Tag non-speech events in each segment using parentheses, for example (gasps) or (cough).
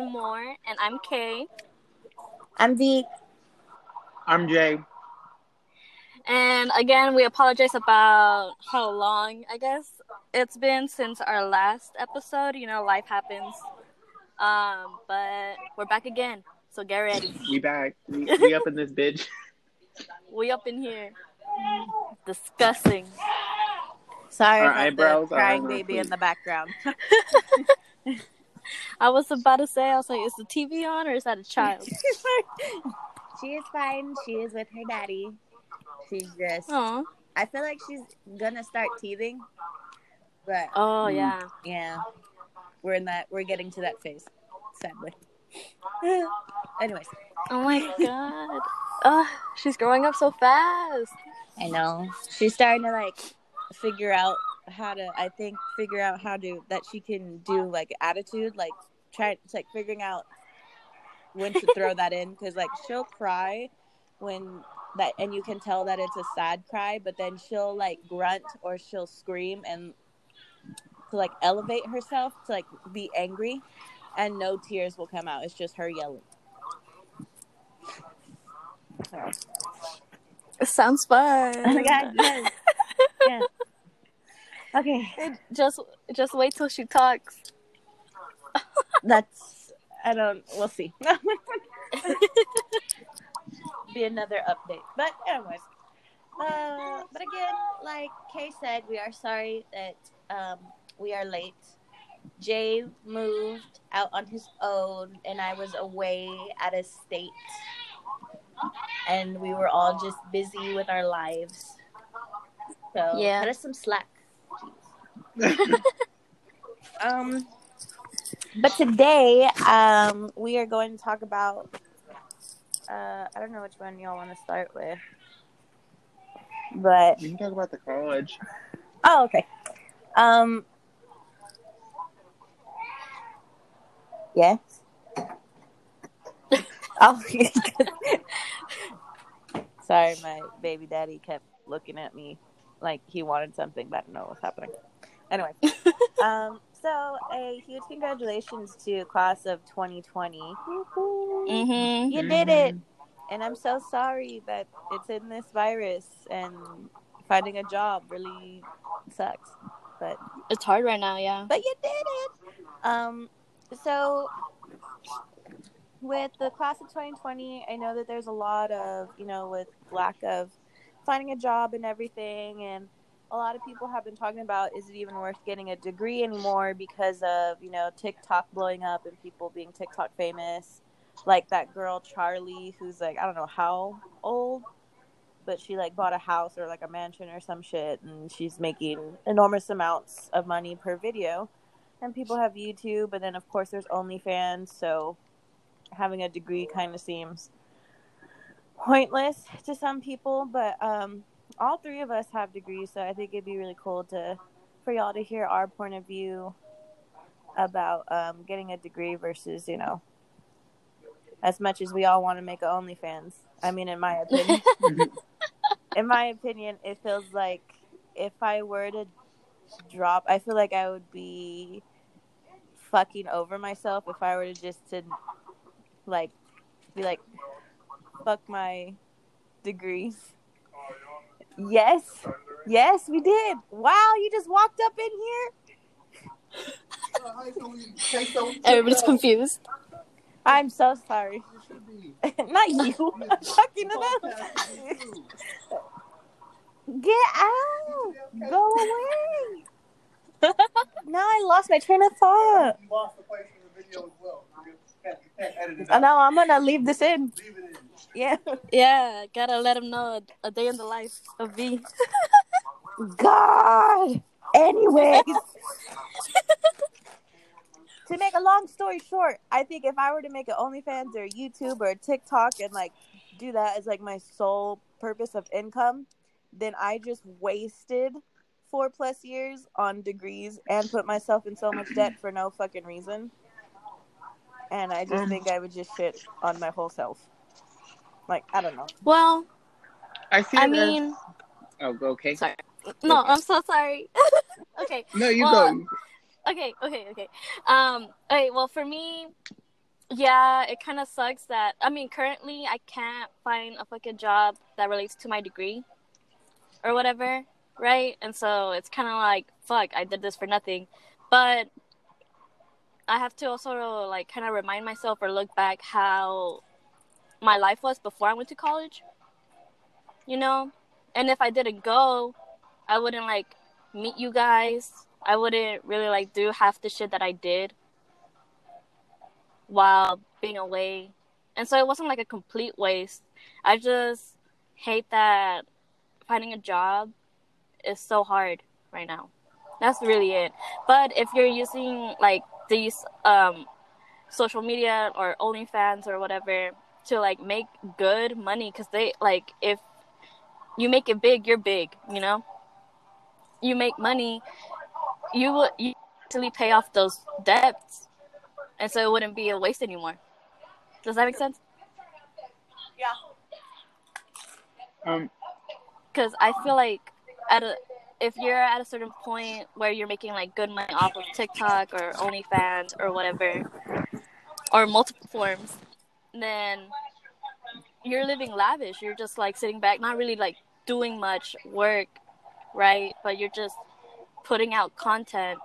and more. And I'm Kay. I'm V. I'm Jay. And again, we apologize about how long, I guess, it's been since our last episode. You know, life happens. Um, but we're back again. So get ready. (laughs) We back. We, we up in this bitch. (laughs) We up in here. Discussing. Sorry Our about eyebrows the are crying on our baby in the background. (laughs) I was about to say, I was like, is the TV on or is that a child? (laughs) she is fine. She is with her daddy. She's just. Aw. I feel like she's gonna start teething, but Oh, Mm. yeah. yeah, we're in that. We're getting to that phase, sadly. (sighs) Anyways, Oh my god. Ugh, she's growing up so fast. I know she's starting to like figure out how to. I think figure out how to that she can do like attitude, like try. It's like figuring out when to throw that in because like she'll cry when that and you can tell that it's a sad cry but then she'll like grunt or she'll scream and to like elevate herself to like be angry and no tears will come out it's just her yelling so, It sounds fun. oh my god yes. yeah okay. Just, just wait till she talks. (laughs) that's i don't we'll see. (laughs) Be another update. But anyways uh but again like kay said we are sorry that um we are late. Jay moved out on his own and i was away at a state. And we were all just busy with our lives. So Yeah. cut us some slack um but today um we are going to talk about uh i don't know which one y'all want to start with. But We can talk about the college. oh okay. Um yes (laughs) oh (laughs) sorry my baby daddy kept looking at me like he wanted something but i don't know what's happening anyway (laughs) um so a huge congratulations to class of 2020 Mm-hmm. you did it and i'm so sorry that it's in this virus and finding a job really sucks but It's hard right now, yeah. but you did it um so with the class of 2020 i know that there's a lot of you know with lack of finding a job and everything and a lot of people have been talking about is it even worth getting a degree anymore because of you know tiktok blowing up and people being tiktok famous? Like that girl Charli who's like i don't know how old but she like bought a house or like a mansion or some shit and she's making enormous amounts of money per video. And people have youtube and then of course there's onlyfans so having a degree kind of seems pointless to some people but um all three of us have degrees so i think it'd be really cool to for y'all to hear our point of view about um, getting a degree versus you know as much as we all want to make a OnlyFans. I mean, in my opinion, (laughs) in my opinion, it feels like if I were to drop, I feel like I would be fucking over myself if I were to just to like be like fuck my degrees. Yes, yes, we did. Wow, you just walked up in here. Everybody's confused. I'm so sorry. (laughs) Not you. I'm talking to them. Get out. Go away. (laughs) now I lost my train of thought. Oh, no, I'm gonna leave this in. Yeah. Yeah, gotta let them know a, a day in the life of V. God. Anyways. (laughs) to make a long story short, I think if I were to make an OnlyFans or YouTube or TikTok and like do that as like my sole purpose of income, then I just wasted four plus years on degrees and put myself in so much debt for no fucking reason. And I just mm. think I would just shit on my whole self. Like, I don't know. Well, I see. I it as- mean, oh, okay. sorry. No, I'm so sorry. (laughs) okay, No, you Well, go. okay, okay, okay. Um, okay. Well, for me, yeah, it kind of sucks that I mean, currently I can't find a fucking job that relates to my degree or whatever, right? And so it's kind of like, fuck, I did this for nothing. But I have to also like kind of remind myself or look back how my life was before I went to college. You know? And if I didn't go, I wouldn't like meet you guys. I wouldn't really like do half the shit that I did while being away. And so it wasn't like a complete waste. I just hate that finding a job is so hard right now. That's really it. But if you're using like these um, social media or OnlyFans or whatever to like make good money, because they like if you make it big, you're big. You know, you make money, you will you actually pay off those debts, and so it wouldn't be a waste anymore. Does that make sense? Yeah. Um, because I feel like at a if you're at a certain point where you're making like good money off of TikTok or OnlyFans or whatever, or multiple forms, then you're living lavish. You're just like sitting back, not really like doing much work, right? But you're just putting out content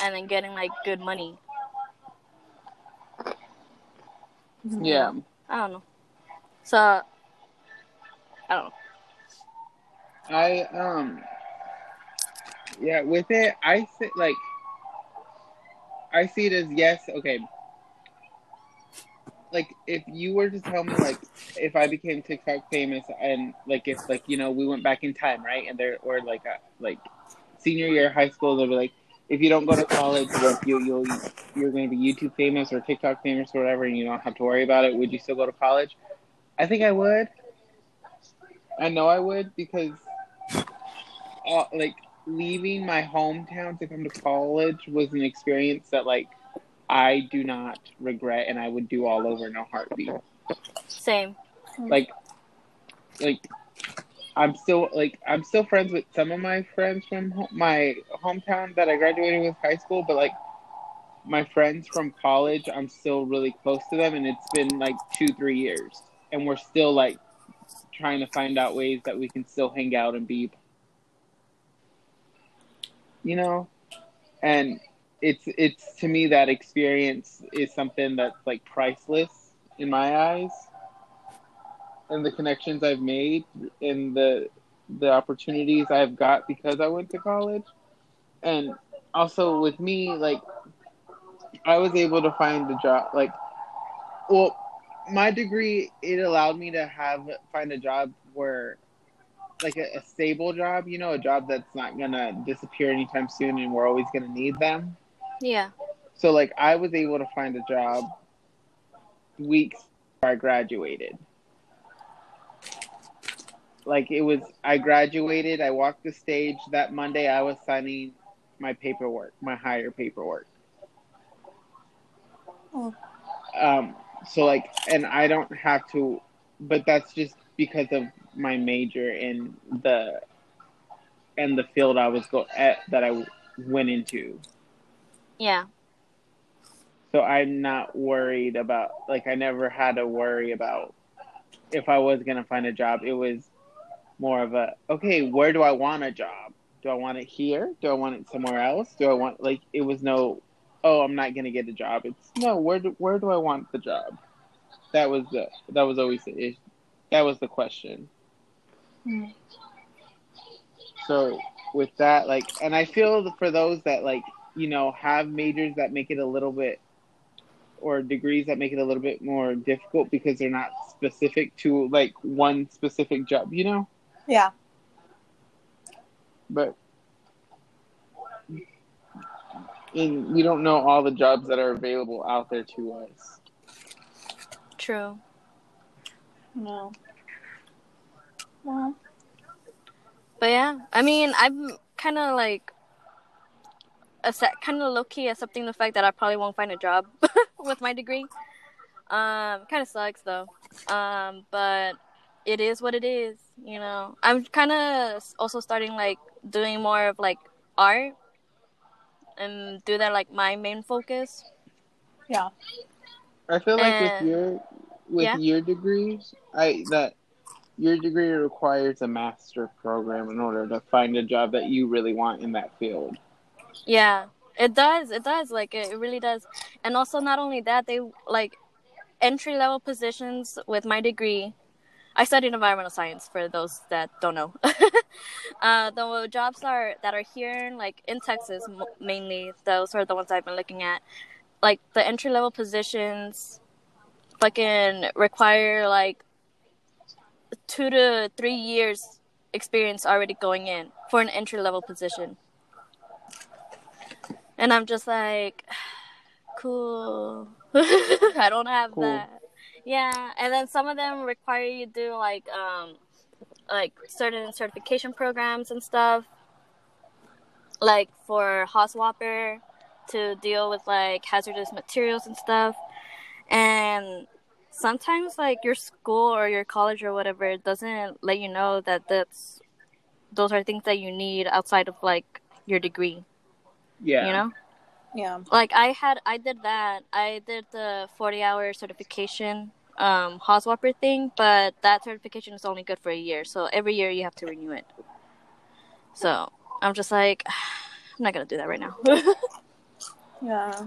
and then getting like good money. yeah. I don't know. So I don't know. I um yeah, with it I see like I see it as yes, okay. Like if you were to tell me like if I became TikTok famous and like if like you know we went back in time right and there or like a, like senior year of high school they'll be like if you don't go to college like you you'll you're going to be YouTube famous or TikTok famous or whatever and you don't have to worry about it would you still go to college? I think I would. I know I would because uh, like leaving my hometown to come to college was an experience that like I do not regret and I would do all over in a heartbeat. Same. Like like I'm still like I'm still friends with some of my friends from ho- my hometown that I graduated with high school, but like my friends from college, I'm still really close to them, and it's been like two, three years, and we're still like trying to find out ways that we can still hang out and be, you know, and it's it's to me that experience is something that's like priceless in my eyes and the connections I've made and the the opportunities I've got because I went to college. And also with me, like I was able to find the job like well my degree it allowed me to have find a job where like a, a stable job, you know, a job that's not gonna disappear anytime soon and we're always gonna need them. Yeah. So like I was able to find a job weeks before I graduated. Like it was I graduated, I walked the stage that Monday I was signing my paperwork, my hire paperwork. Oh. Um so like and I don't have to but that's just because of my major in the and the field I was go at that I went into. Yeah. So I'm not worried about like I never had to worry about if I was gonna find a job. It was more of a okay, where do I want a job? Do I want it here? Do I want it somewhere else? Do I want like it was no oh I'm not gonna get a job. It's no where do where do I want the job? That was the that was always the issue. That was the question. Hmm. So with that, like, and I feel for those that like you know have majors that make it a little bit or degrees that make it a little bit more difficult because they're not specific to like one specific job, you know. Yeah. But and we don't know all the jobs that are available out there to us. True. No. Well, But yeah, I mean, I'm kind of like, accept, kind of low key accepting the fact that I probably won't find a job (laughs) with my degree. Um, kind of sucks though. Um, but it is what it is, you know. I'm kind of also starting like doing more of like art and do that like my main focus. yeah. I feel like And- with your with yeah. your degrees, I that your degree requires a master program in order to find a job that you really want in that field. Yeah, it does. It does. Like it really does. And also, not only that, they like entry level positions with my degree. I studied environmental science. For those that don't know, (laughs) uh, the jobs are that are here, like in Texas, mainly. Those are the ones I've been looking at. Like the entry level positions, fucking require like two to three years experience already going in for an entry level position. And I'm just like, (sighs) cool. (laughs) I don't have Cool. that. Yeah, and then some of them require you to do like um like certain certification programs and stuff. Like for HAZWOPER to deal with like hazardous materials and stuff. And sometimes like your school or your college or whatever doesn't let you know that that's those are things that you need outside of like your degree Yeah. you know? Yeah. like i had i did that. I did the 40 hour certification um HAZWOPER thing but that certification is only good for a year so every year you have to renew it. So i'm just like (sighs) i'm not gonna do that right now. (laughs) Yeah.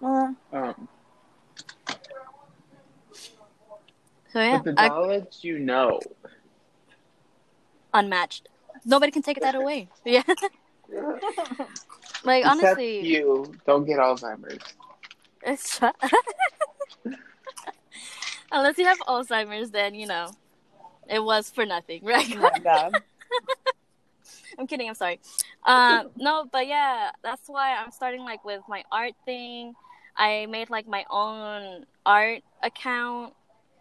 Well, Um, so yeah but the I, you know. unmatched. Nobody can take that away. (laughs) Yeah (laughs) like Except honestly you don't get Alzheimer's. It's (laughs) Unless you have Alzheimer's, then you know, it was for nothing, (laughs) right? oh my god. I'm kidding. I'm sorry. Um, no, but yeah, that's why I'm starting like with my art thing. I made like my own art account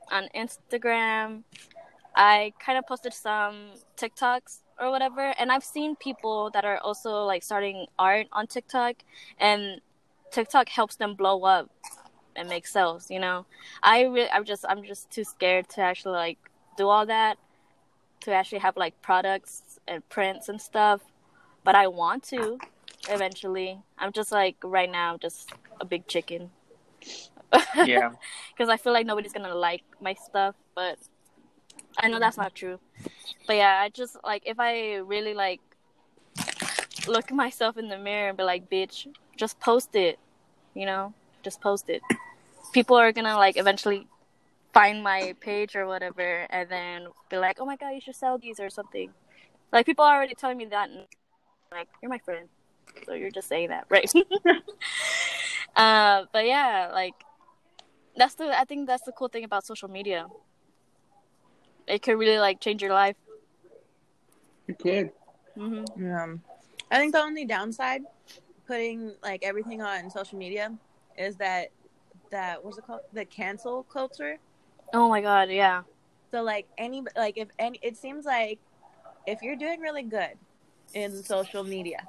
on Instagram. I kind of posted some TikToks or whatever, and I've seen people that are also like starting art on TikTok, and TikTok helps them blow up and make sales. You know, I really, I'm just, I'm just too scared to actually like do all that, to actually have like products and prints and stuff. But I want to eventually. I'm just like right now, just a big chicken. Yeah. (laughs) because I feel like nobody's gonna like my stuff, but I know that's not true. But yeah, I just like if I really like look at myself in the mirror and be like, "Bitch, just post it," you know, just post it. People are gonna like eventually find my page or whatever, and then be like, "Oh my god, you should sell these or something." Like people are already telling me that, and like, "You're my friend." So you're just saying that, right? (laughs) uh, but yeah, like that's the I think that's the cool thing about social media. It could really like change your life. You could. hmm Yeah. I think the only downside putting like everything on social media is that that what's it called? The cancel culture. Oh my god, yeah. So like any like if any it seems like if you're doing really good in social media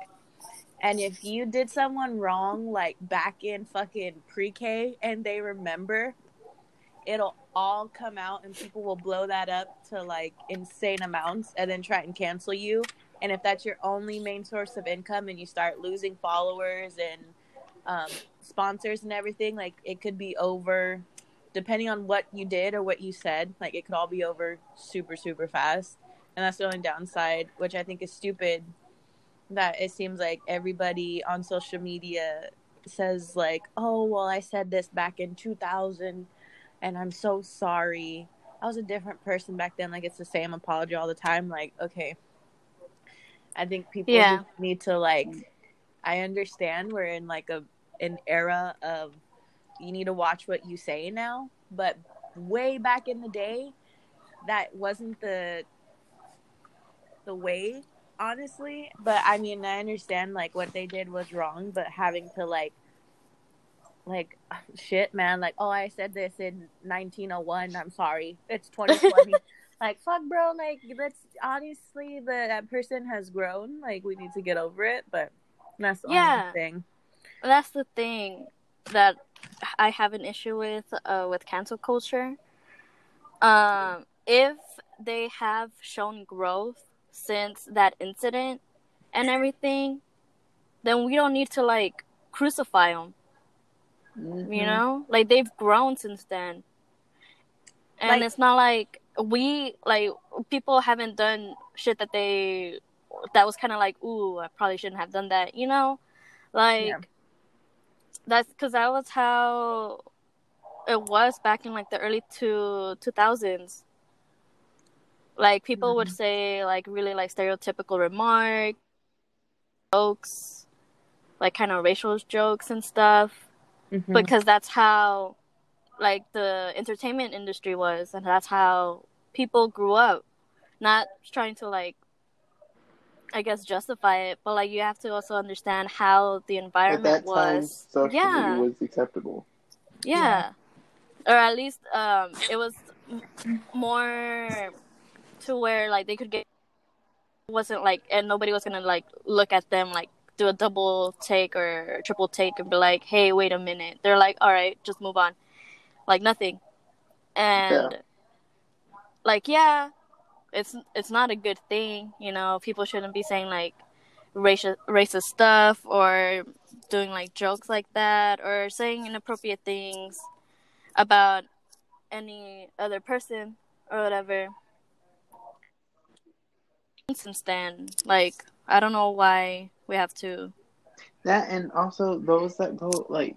and if you did someone wrong like back in fucking pre-K and they remember it'll all come out and people will blow that up to like insane amounts and then try and cancel you. And if that's your only main source of income and you start losing followers and um, sponsors and everything like it could be over depending on what you did or what you said like it could all be over super super fast. And that's the only downside which i think is stupid that it seems like everybody on social media says like oh well i said this back in 2000 and i'm so sorry. I was a different person back then. Like it's the same apology all the time. Like okay. I think people Yeah. need to like i understand we're in like a an era of you need to watch what you say now. But way back in the day that wasn't the the way honestly. But i mean i understand like what they did was wrong. But having to like like (laughs) shit man. Like oh i said this in 1901 i'm sorry. It's 2020 (laughs) like fuck bro. Like that's honestly the that person has grown. Like we need to get over it but that's the Yeah. only thing. That's the thing that I have an issue with uh, with cancel culture. Um, if they have shown growth since that incident and everything, then we don't need to like crucify them. Mhm. you know? Like they've grown since then. And Like- it's not like we like people haven't done shit that they that was kind of like ooh i probably shouldn't have done that you know? Like Yeah. that's because that was how it was back in like the early two 2000s like people would say like really like stereotypical remark jokes like kind of racial jokes and stuff Mhm. because that's how like the entertainment industry was and that's how people grew up not trying to like i guess justify it but like you have to also understand how the At environment that time, was socially yeah was acceptable. yeah. or at least um it was more to where like they could get wasn't like and nobody was gonna like look at them like do a double take or triple take and be like hey wait a minute. They're like all right just move on. Like nothing. And like yeah it's it's not a good thing you know. People shouldn't be saying like racist racist stuff or doing like jokes like that or saying inappropriate things about any other person or whatever. Since then like i don't know why we have to That and also those that go like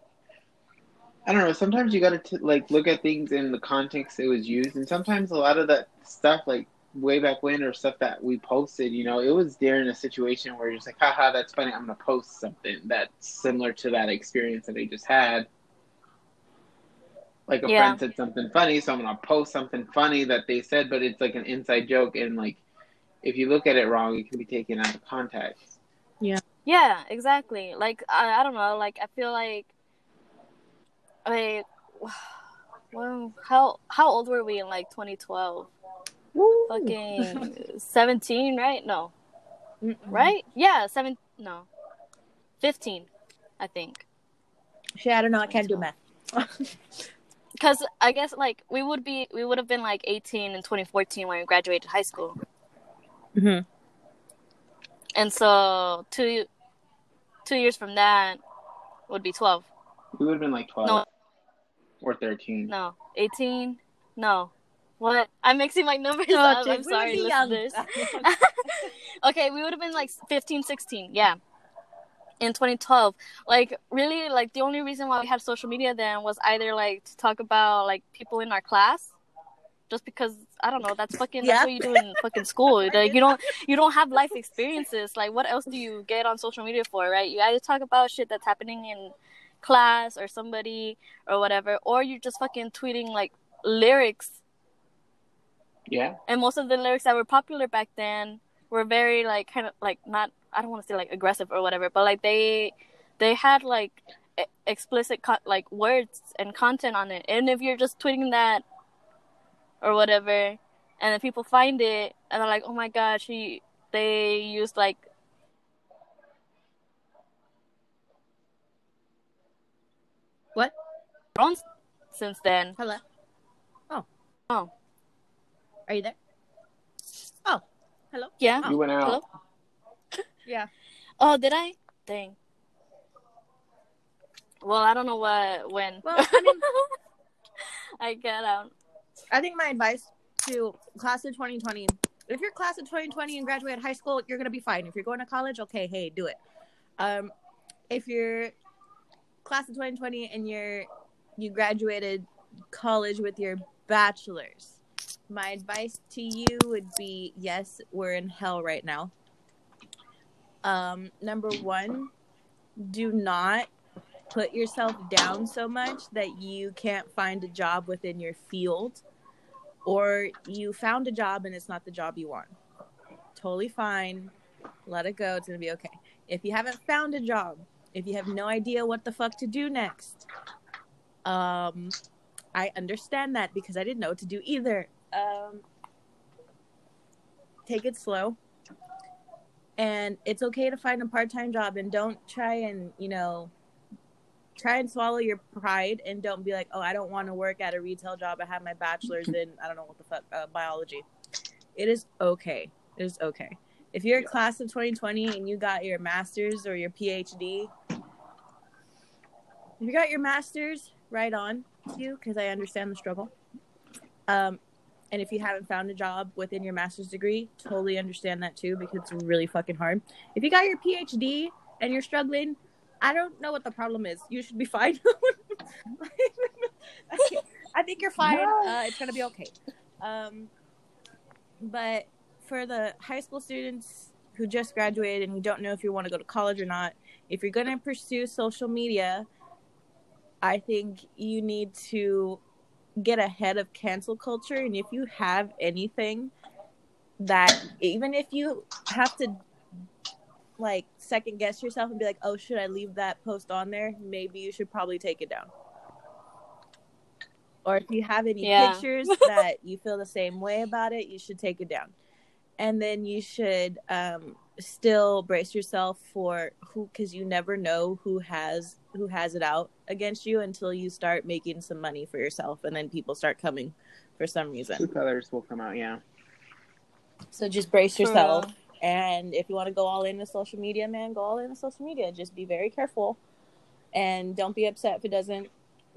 I don't know. Sometimes you gotta t- like look at things in the context it was used, and sometimes a lot of that stuff, like way back when, or stuff that we posted, you know, it was during a situation where you're just like, haha, that's funny. I'm gonna post something that's similar to that experience that I just had. Like a Yeah. friend said something funny, so I'm gonna post something funny that they said, but it's like an inside joke, and like if you look at it wrong, it can be taken out of context. Yeah. Yeah exactly. Like i, I don't know like i feel like like (sighs) well how how old were we in like 2012 Woo. fucking (laughs) 17 right? No. Mm-mm. right? Yeah 7 no. 15 i think. Shit, I don't know. I can't do math. (laughs) because i guess like we would be we would have been like 18 in 2014 when we graduated high school. Hmm and so two two years from that would be 12 We would have been like twelve. No. or thirteen. no. 18 no. What? I'm mixing my numbers Oh, up. dude, i'm sorry would be young. listeners. (laughs) (laughs) Okay we would have been like 15 16 yeah. In 2012 like really like the only reason why we had social media then was either like to talk about like people in our class just because i don't know that's fucking Yeah. that's what you do in fucking school (laughs) like you don't you don't have life experiences like what else do you get on social media for right you either talk about shit that's happening in class or somebody or whatever or you're just fucking tweeting like lyrics Yeah. and most of the lyrics that were popular back then were very like kind of like not I don't want to say like aggressive or whatever, but like they they had like e- explicit co- like words and content on it. And if you're just tweeting that or whatever, and then people find it and they're like, "Oh my gosh, he they used like What? drones since then." Hello. Oh. Oh. Are you there? Oh. Hello. Yeah. Oh. You went out. Hello? (laughs) Yeah. Oh, did I? Dang. Well, I don't know what when. Well, I mean- (laughs) I get out. I think my advice to class of 2020, if you're class of 2020 and graduate high school, you're gonna be fine. If you're going to college, okay, hey, do it. Um, if you're class of 2020 and you're you graduated college with your bachelor's, my advice to you would be yes, we're in hell right now. Um, number one, do not put yourself down so much that you can't find a job within your field or you found a job and it's not the job you want. Totally fine. Let it go. It's going to be okay. If you haven't found a job, if you have no idea what the fuck to do next, um, I understand that because I didn't know what to do either. Um, take it slow. And it's okay to find a part time job and don't try and, you know, try and swallow your pride and don't be like, oh, I don't want to work at a retail job. I have my bachelor's (laughs) in, I don't know what the fuck, uh, biology. It is okay. It is okay. If you're a class of 2020 and you got your master's or your PhD, if you got your master's, right on to you because I understand the struggle. Um, and if you haven't found a job within your master's degree, totally understand that too because it's really fucking hard. If you got your PhD and you're struggling, I don't know what the problem is. You should be fine. (laughs) I think you're fine. Uh, it's gonna be okay. Um, but for the high school students who just graduated and you don't know if you want to go to college or not, if you're gonna pursue social media, I think you need to get ahead of cancel culture. And if you have anything that, even if you have to like second guess yourself and be like, oh, should I leave that post on there? Maybe you should probably take it down. Or if you have any Yeah. pictures (laughs) that you feel the same way about it, you should take it down. And then you should um, still brace yourself for who, because you never know who has who has it out against you until you start making some money for yourself, and then people start coming for some reason. True colors will come out. Yeah. So just brace For yourself. And if you want to go all into social media, man, go all into social media. Just be very careful. And don't be upset if it doesn't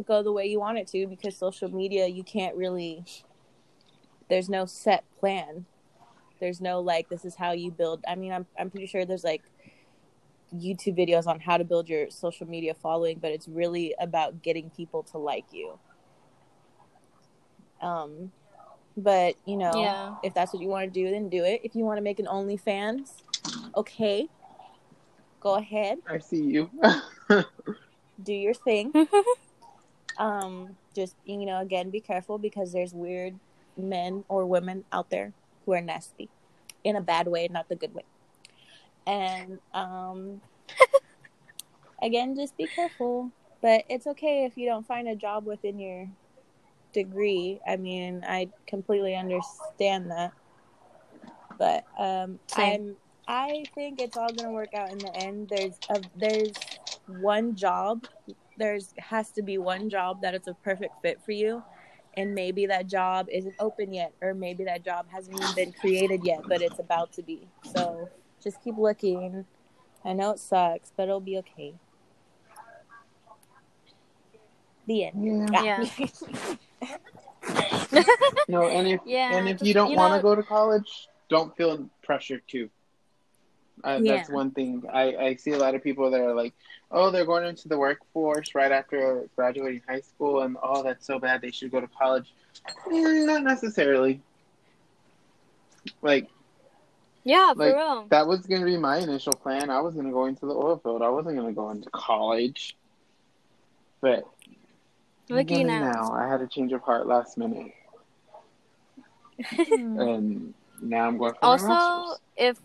go the way you want it to because social media, you can't really, there's no set plan. There's no like, this is how you build. I mean, I'm, I'm pretty sure there's like YouTube videos on how to build your social media following, but it's really about getting people to like you. Um, but you know, Yeah. if that's what you want to do, then do it. If you want to make an OnlyFans, okay, go ahead, I see you. (laughs) do your thing. (laughs) um, just you know, again, be careful because there's weird men or women out there who are nasty in a bad way, not the good way. And um, (laughs) again, just be careful. But it's okay if you don't find a job within your degree. I mean, I completely understand that. But um, Same. I'm I think it's all gonna work out in the end. There's a there's one job. There's has to be one job that is a perfect fit for you, and maybe that job isn't open yet, or maybe that job hasn't even been created yet, but it's about to be. So just keep looking. I know it sucks, but it'll be okay. The end. yeah. Yeah. (laughs) No, and if (laughs) Yeah, and if just, you don't you want to go to college, don't feel pressure to. Uh, That's one thing. I, I see a lot of people that are like, oh, they're going into the workforce right after graduating high school, and oh, that's so bad. They should go to college. Mm, not necessarily. Like Yeah, for Like, real. that was going to be my initial plan. I was going to go into the oil field. I wasn't going to go into college. But Look at beginning now. I had a change of heart last minute, and now I'm going for my Also, if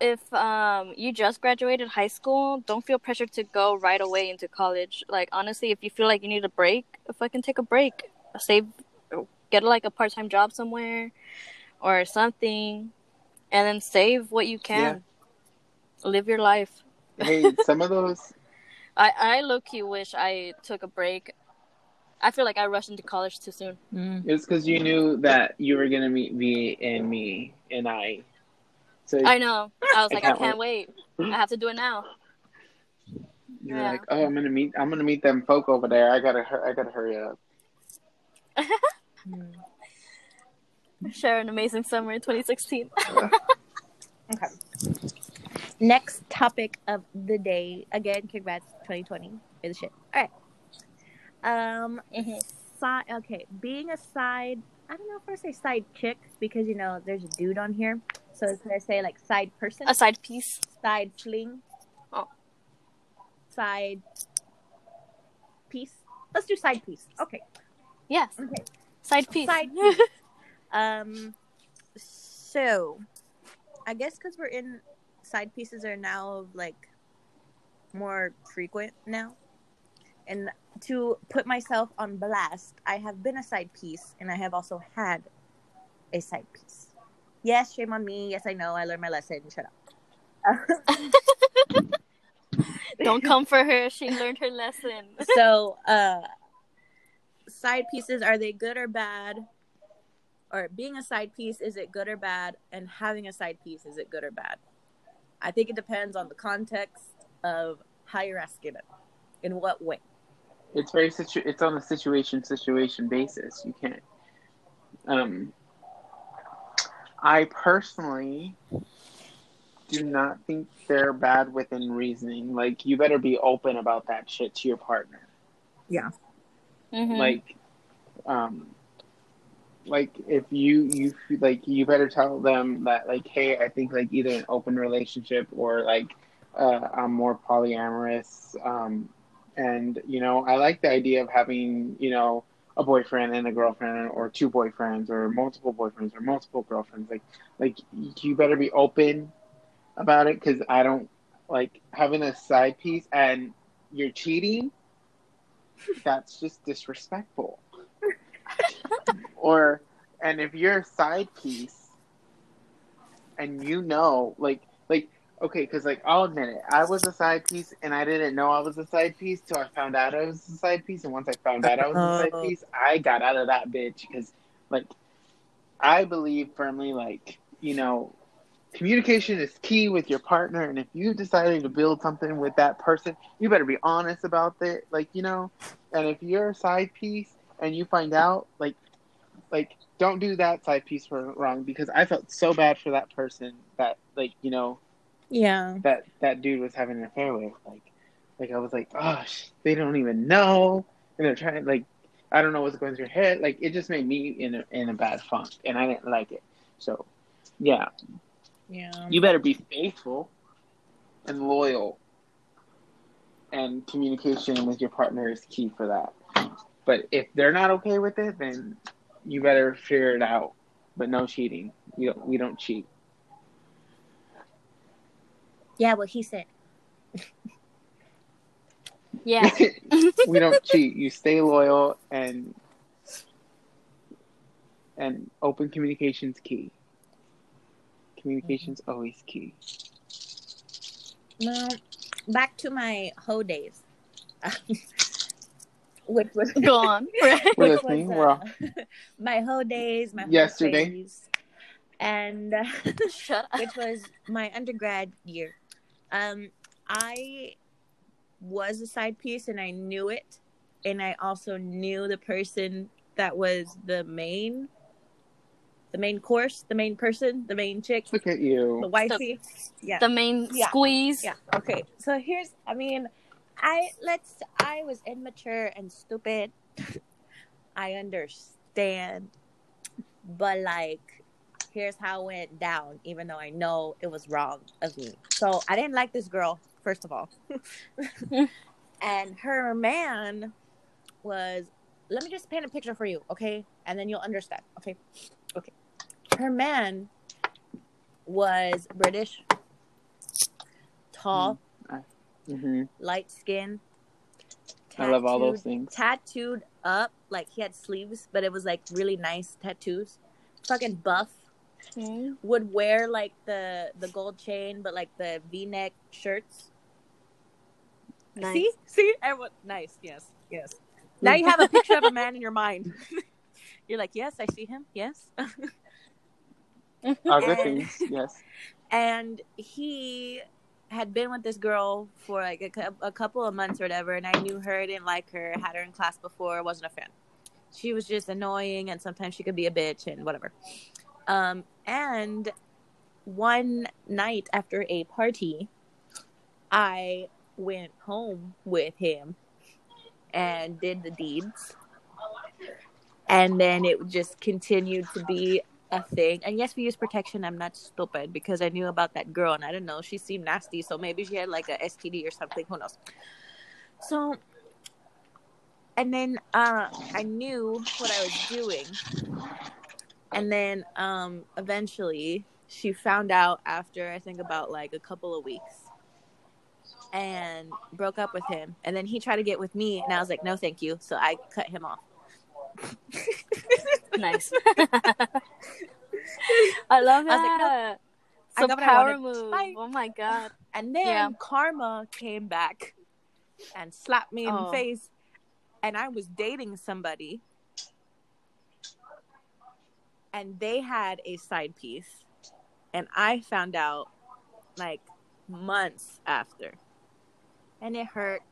if um you just graduated high school, don't feel pressured to go right away into college. Like honestly, if you feel like you need a break, if I can take a break. Save, get like a part time job somewhere, or something, and then save what you can. Live your life. hey, some of those I I low key wish I took a break. I feel like I rushed into college too soon. Mm. it's because you knew that you were going to meet me and me and I. So I know. I was like, I can't can't wait. I have to do it now. you're yeah. like, oh, I'm gonna meet. I'm gonna meet them folk over there. I gotta. I gotta hurry up. Mm. Share an amazing summer in 2016. (laughs) (laughs) Okay. Next topic of the day. Again, congrats 2020 is shit. All right. Um side okay, being a side I don't know if I say side chick because you know there's a dude on here. So it's gonna say like side person, A side piece. side fling, Oh. side piece. Let's do side piece. Okay. Yes. Okay. Side piece. Side (laughs) piece. Um, so I guess because we're in side pieces are now like more frequent now, and to put myself on blast, I have been a side piece, and I have also had a side piece. Yes, shame on me. Yes, I know. I learned my lesson. Shut up. (laughs) Don't come for her. She learned her lesson. (laughs) so, uh, side pieces are they good or bad? Or being a side piece, is it good or bad? And having a side piece, is it good or bad? I think it depends on the context of How you're asking it? In what way? It's very situ. It's on a situation situation basis. You can't. Um, I personally do not think they're bad within reasoning. Like you better be open about that shit to your partner. Yeah. Mhm. Like, um, like if you you like you better tell them that like hey I think like either an open relationship or like uh, I'm more polyamorous. Um, and you know I like the idea of having you know a boyfriend and a girlfriend or two boyfriends or multiple boyfriends or multiple girlfriends. Like like you better be open about it because I don't like having a side piece and you're cheating. That's just disrespectful. Or and if you're a side piece and you know like like okay because like i'll admit it i was a side piece and i didn't know i was a side piece till i found out i was a side piece and once i found out i was a (laughs) side piece i got out of that bitch because like i believe firmly like you know communication is key with your partner and if you decided to build something with that person you better be honest about it like you know and if you're a side piece and you find out like like don't do that side piece for wrong because i felt so bad for that person that like you know Yeah. that that dude was having an affair with like like i was like oh they don't even know. And they're trying like i don't know what's going through your head. Like it just made me in a, in a bad funk and i didn't like it. So yeah. Yeah. you better be faithful and loyal and communication with your partner is key for that. But if they're not okay with it then you better figure it out but no cheating we don't we don't cheat Yeah, what he said. (laughs) yeah. (laughs) we don't cheat you stay loyal and and open communication's key communication's always key Well, back to my hoe days. (laughs) which was (laughs) Go on. We're (laughs) which listening. was, We're uh, (laughs) my hoe days, my hoe Yesterday. phase, and uh, Shut up. which was my undergrad year. Um, I was a side piece and I knew it, and I also knew the person that was the main, the main course, the main person, the main chick, look at you. the you wifey. Yeah. The main Yeah. squeeze. Yeah. Okay. So here's, I mean, I let's. I was immature and stupid. I understand, but like, here's how it went down. Even though I know it was wrong of me, so I didn't like this girl first of all, (laughs) and her man was. Let me just paint a picture for you, okay? And then you'll understand. Okay. Okay. Her man was British, tall mm. Hmm light skin. i love all those things Tattooed up, like he had sleeves, but it was like really nice tattoos. Fucking buff. Hmm. Would wear like the the gold chain, but like the V neck shirts. Nice. See, see, everyone. Nice, yes, yes. Now you have a picture of a man in your mind. (laughs) You're like, yes, I see him. Yes, (laughs) good things yes and he had been with this girl for like a, a couple of months or whatever and i knew her didn't like her had her in class before wasn't a fan. She was just annoying and sometimes she could be a bitch and whatever. Um and one night after a party i went home with him and did the deeds. And then it just continued to be a thing. And yes, we use protection. I'm not stupid because I knew about that girl and I don't know. She seemed nasty, so maybe she had like a STD or something. Who knows? So, and then uh, I knew what I was doing. And then um, eventually she found out after I think about like a couple of weeks and broke up with him. And then he tried to get with me, and I was like, no, thank you. So I cut him off. (laughs) Nice. (laughs) I love I was like, that. I So got what I power move. Bye. Oh my god. And then Yeah. karma came back and slapped me in Oh. the face. And I was dating somebody. And they had a side piece. And I found out like months after. and it hurt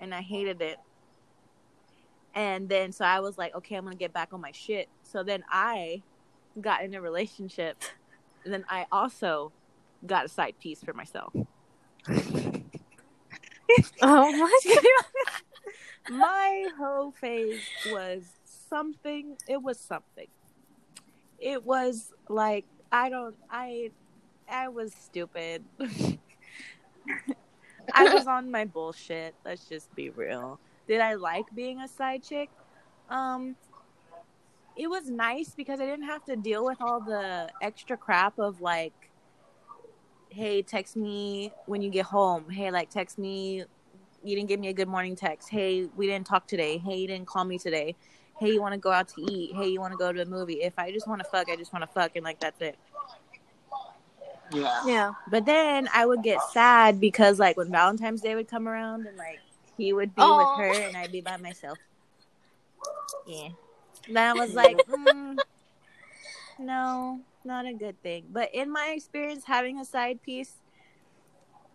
and I hated it. And then so I was like, okay, I'm gonna get back on my shit. So then I got in a relationship, and then I also got a side piece for myself. (laughs) Oh my (laughs) god. my whole phase was something. It was something. It was like I don't. I I was stupid. (laughs) I was on my bullshit. Let's just be real. Did I like being a side chick? Um, it was nice because I didn't have to deal with all the extra crap of like, hey, text me when you get home. Hey, like text me. You didn't give me a good morning text. Hey, we didn't talk today. Hey, you didn't call me today. Hey, you want to go out to eat? Hey, you want to go to a movie? If I just want to fuck, I just want to fuck, and like that's it. Yeah. Yeah. But then I would get sad because like when Valentine's Day would come around and like he would be with her and I'd be by myself. Yeah. Then I was like, (laughs) mm, no, not a good thing. But in my experience, having a side piece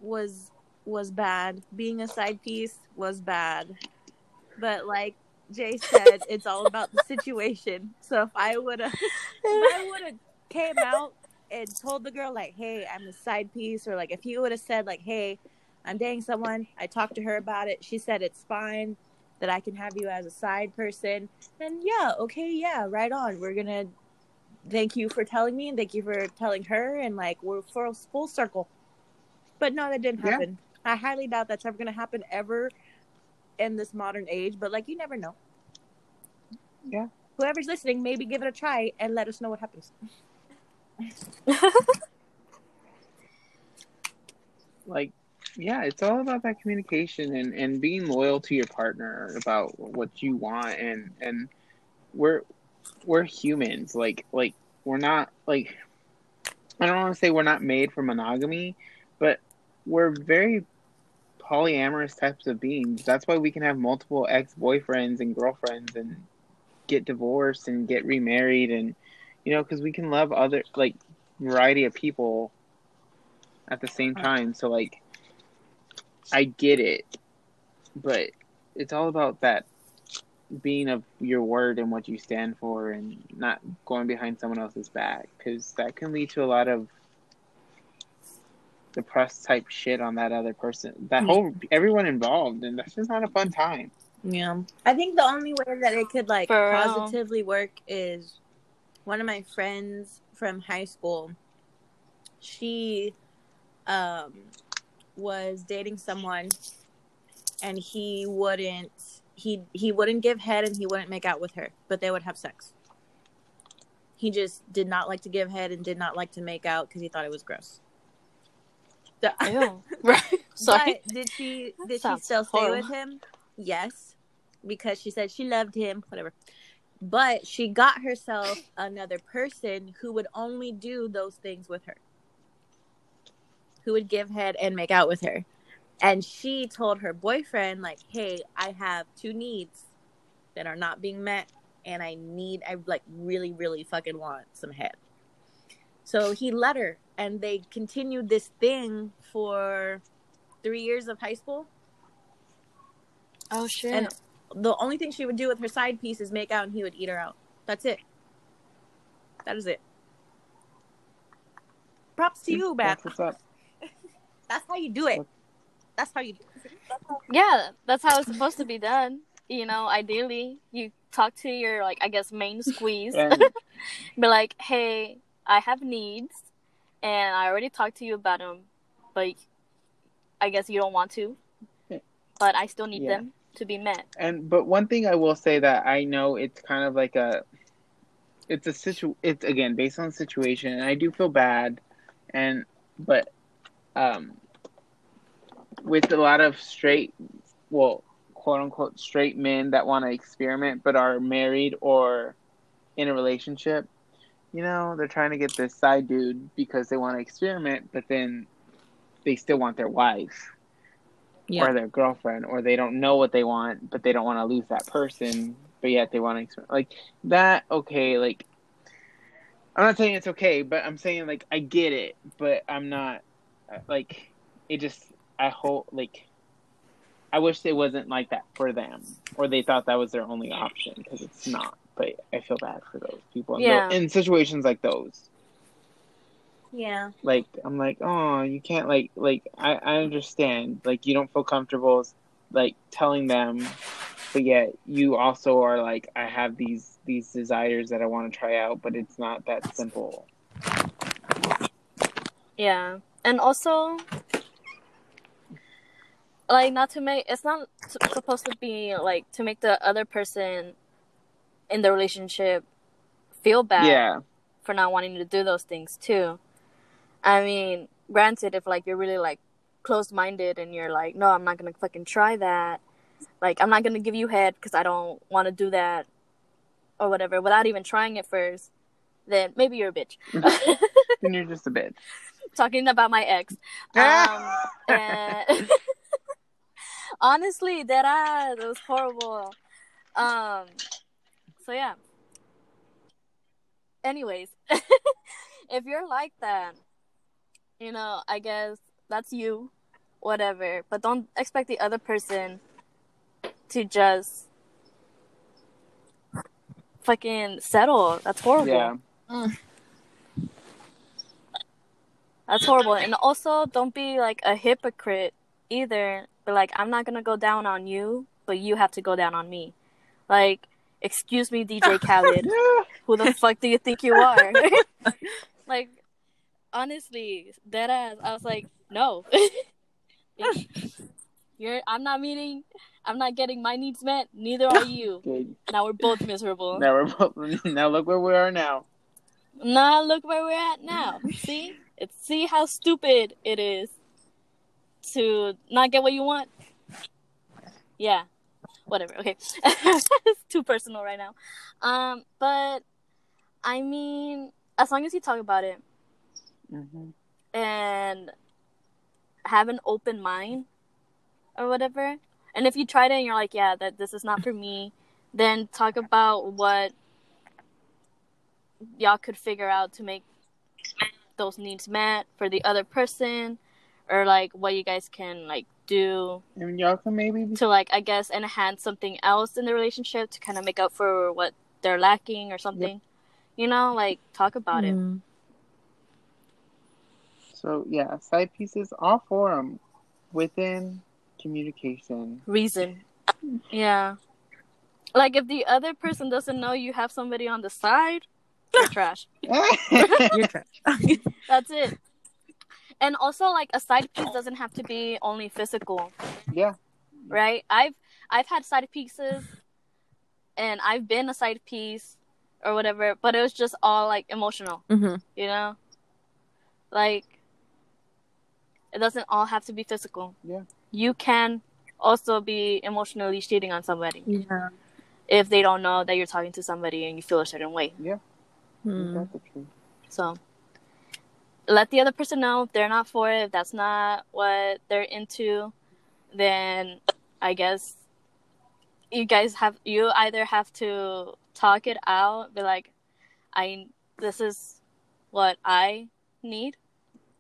was was bad. Being a side piece was bad. But like Jay said, it's all about the situation. So if I would have, (laughs) if I would have came out and told the girl like, "Hey, I'm a side piece," or like if he would have said like, "Hey, I'm dating someone," I talked to her about it. She said it's fine that I can have you as a side person. And yeah, okay, yeah, right on. We're gonna thank you for telling me and thank you for telling her and like we're full full circle. But no, that didn't Yeah. happen. I highly doubt that's ever gonna happen ever in this modern age. But like you never know. Yeah. Whoever's listening, maybe give it a try and let us know what happens. (laughs) like yeah it's all about that communication and and being loyal to your partner about what you want and and we're we're humans like like we're not like i don't want to say we're not made for monogamy but we're very polyamorous types of beings that's why we can have multiple ex-boyfriends and girlfriends and get divorced and get remarried and you know because we can love other like variety of people at the same uh, time. So like I get it, but it's all about that being of your word and what you stand for and not going behind someone else's back because that can lead to a lot of depressed type shit on that other person that whole everyone involved and that's just not a fun time Yeah. I think the only way that it could like For real. positively work is one of my friends from high school. She um was dating someone and he wouldn't he he wouldn't give head and he wouldn't make out with her, but they would have sex. He just did not like to give head and did not like to make out because he thought it was gross. So- Ew. (laughs) Right. Sorry. But did she did she Sounds still stay horrible. with him? Yes, because she said she loved him. Whatever. But she got herself another person who would only do those things with her, who would give head and make out with her. And she told her boyfriend, like, "Hey, I have two needs that are not being met, and I need, I like really, really fucking want some head." So he let her, and they continued this thing for three years of high school. oh shit. And the only thing she would do with her side piece is make out, and he would eat her out. That's it. That is it. Props to you, man. that's what's up That's how you do it. That's how you do it. yeah, that's how it's supposed to be done. You know, ideally, you talk to your like I guess main squeeze, and (laughs) be like, "Hey, I have needs, and I already talked to you about them, but I guess you don't want to. But I still need Yeah. them to be met." and but one thing I will say that I know it's kind of like a it's a situ it's again based on the situation and I do feel bad and but um with a lot of straight well quote unquote straight men that want to experiment but are married or in a relationship you know they're trying to get this side dude because they want to experiment but then they still want their wife or their girlfriend, or they don't know what they want, but they don't want to lose that person, but yet they want to experiment. Like that, okay, like I'm not saying it's okay, but I'm saying like I get it, but I'm not like it just I hope like I wish it wasn't like that for them, or they thought that was their only option because it's not. But I feel bad for those people in, Yeah. in situations like those. Yeah. Like I'm like, oh, you can't like like I I understand like you don't feel comfortable like telling them, but yet you also are like I have these these desires that I want to try out, but it's not that simple. Yeah, and also, like, not to make it's not supposed to be like to make the other person in the relationship feel bad Yeah, for not wanting to do those things too. I mean, granted, if like you're really like closed minded and you're like, no, I'm not gonna fucking try that. Like, I'm not gonna give you head because I don't want to do that or whatever without even trying it first. Then maybe you're a bitch. (laughs) then you're just a bitch. Talking about my ex. (laughs) Um, and (laughs) honestly, that ass, it was horrible. Um, so yeah. Anyways, (laughs) if you're like that, you know, I guess that's you, whatever. But don't expect the other person to just fucking settle. That's horrible. Yeah, That's horrible. And also, don't be like a hypocrite either. But like, I'm not gonna go down on you, but you have to go down on me. Like, excuse me, DJ (laughs) Khaled. Who the fuck do you think you are? (laughs) like, honestly, dead ass. I was like, no. (laughs) You're. I'm not meeting. I'm not getting my needs met. Neither are you. Now we're both miserable. Now we're both, now look where we are now. Now look where we're at now. See? It's see how stupid it is to not get what you want. Yeah. Whatever. Okay. (laughs) it's too personal right now. Um, but I mean, as long as you talk about it hmm and have an open mind or whatever. And if you tried it and you're like, yeah, that this is not for me, then talk about what y'all could figure out to make those needs met for the other person or like what you guys can like do And y'all can maybe be to like I guess enhance something else in the relationship to kind of make up for what they're lacking or something. You know, like talk about it. Mm. So yeah, side pieces, all for them within communication. reason. Yeah. Like if the other person doesn't know you have somebody on the side, you're trash. (laughs) You're trash. (laughs) That's it. And also like a side piece doesn't have to be only physical, yeah, right? I've I've had side pieces and I've been a side piece or whatever, but it was just all like emotional, hmm you know? Like it doesn't all have to be physical. Yeah. You can also be emotionally cheating on somebody. Yeah. if they don't know that you're talking to somebody and you feel a certain way. Mm. that's the truth. So let the other person know if they're not for it, if that's not what they're into, then I guess you guys have you either have to talk it out, be like, I this is what I need,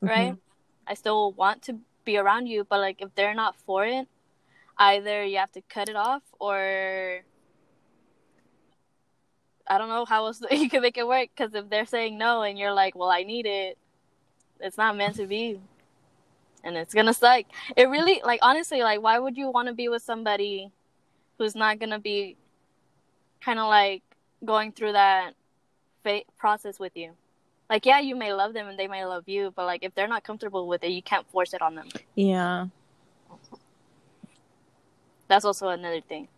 right? I still want to be around you, but like if they're not for it, either you have to cut it off or I don't know how else (laughs) you can make it work because if they're saying no and you're like, well, I need it, it's not meant to be, and it's gonna suck. It really, like, honestly, like, why would you want to be with somebody who's not gonna be kind of like going through that fa- process with you? Like, yeah, you may love them and they may love you, but like, if they're not comfortable with it, you can't force it on them. Yeah. That's also another thing.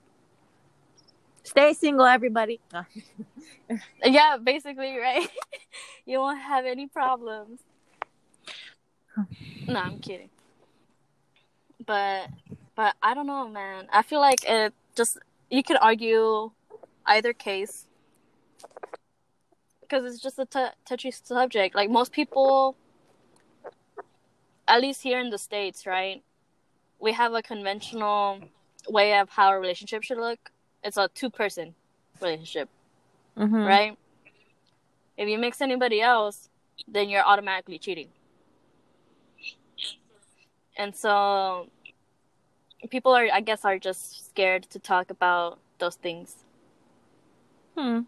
Stay single, everybody. (laughs) Yeah, basically, right? (laughs) you won't have any problems. No, I'm kidding. But but I don't know, man. I feel like it just you could argue either case because it's just a t- touchy subject. Like most people, at least here in the states, right? We have a conventional way of how a relationship should look. It's a two-person relationship Mhm. right? If you mix anybody else, then you're automatically cheating. And so people are, I guess, are just scared to talk about those things. Hmm.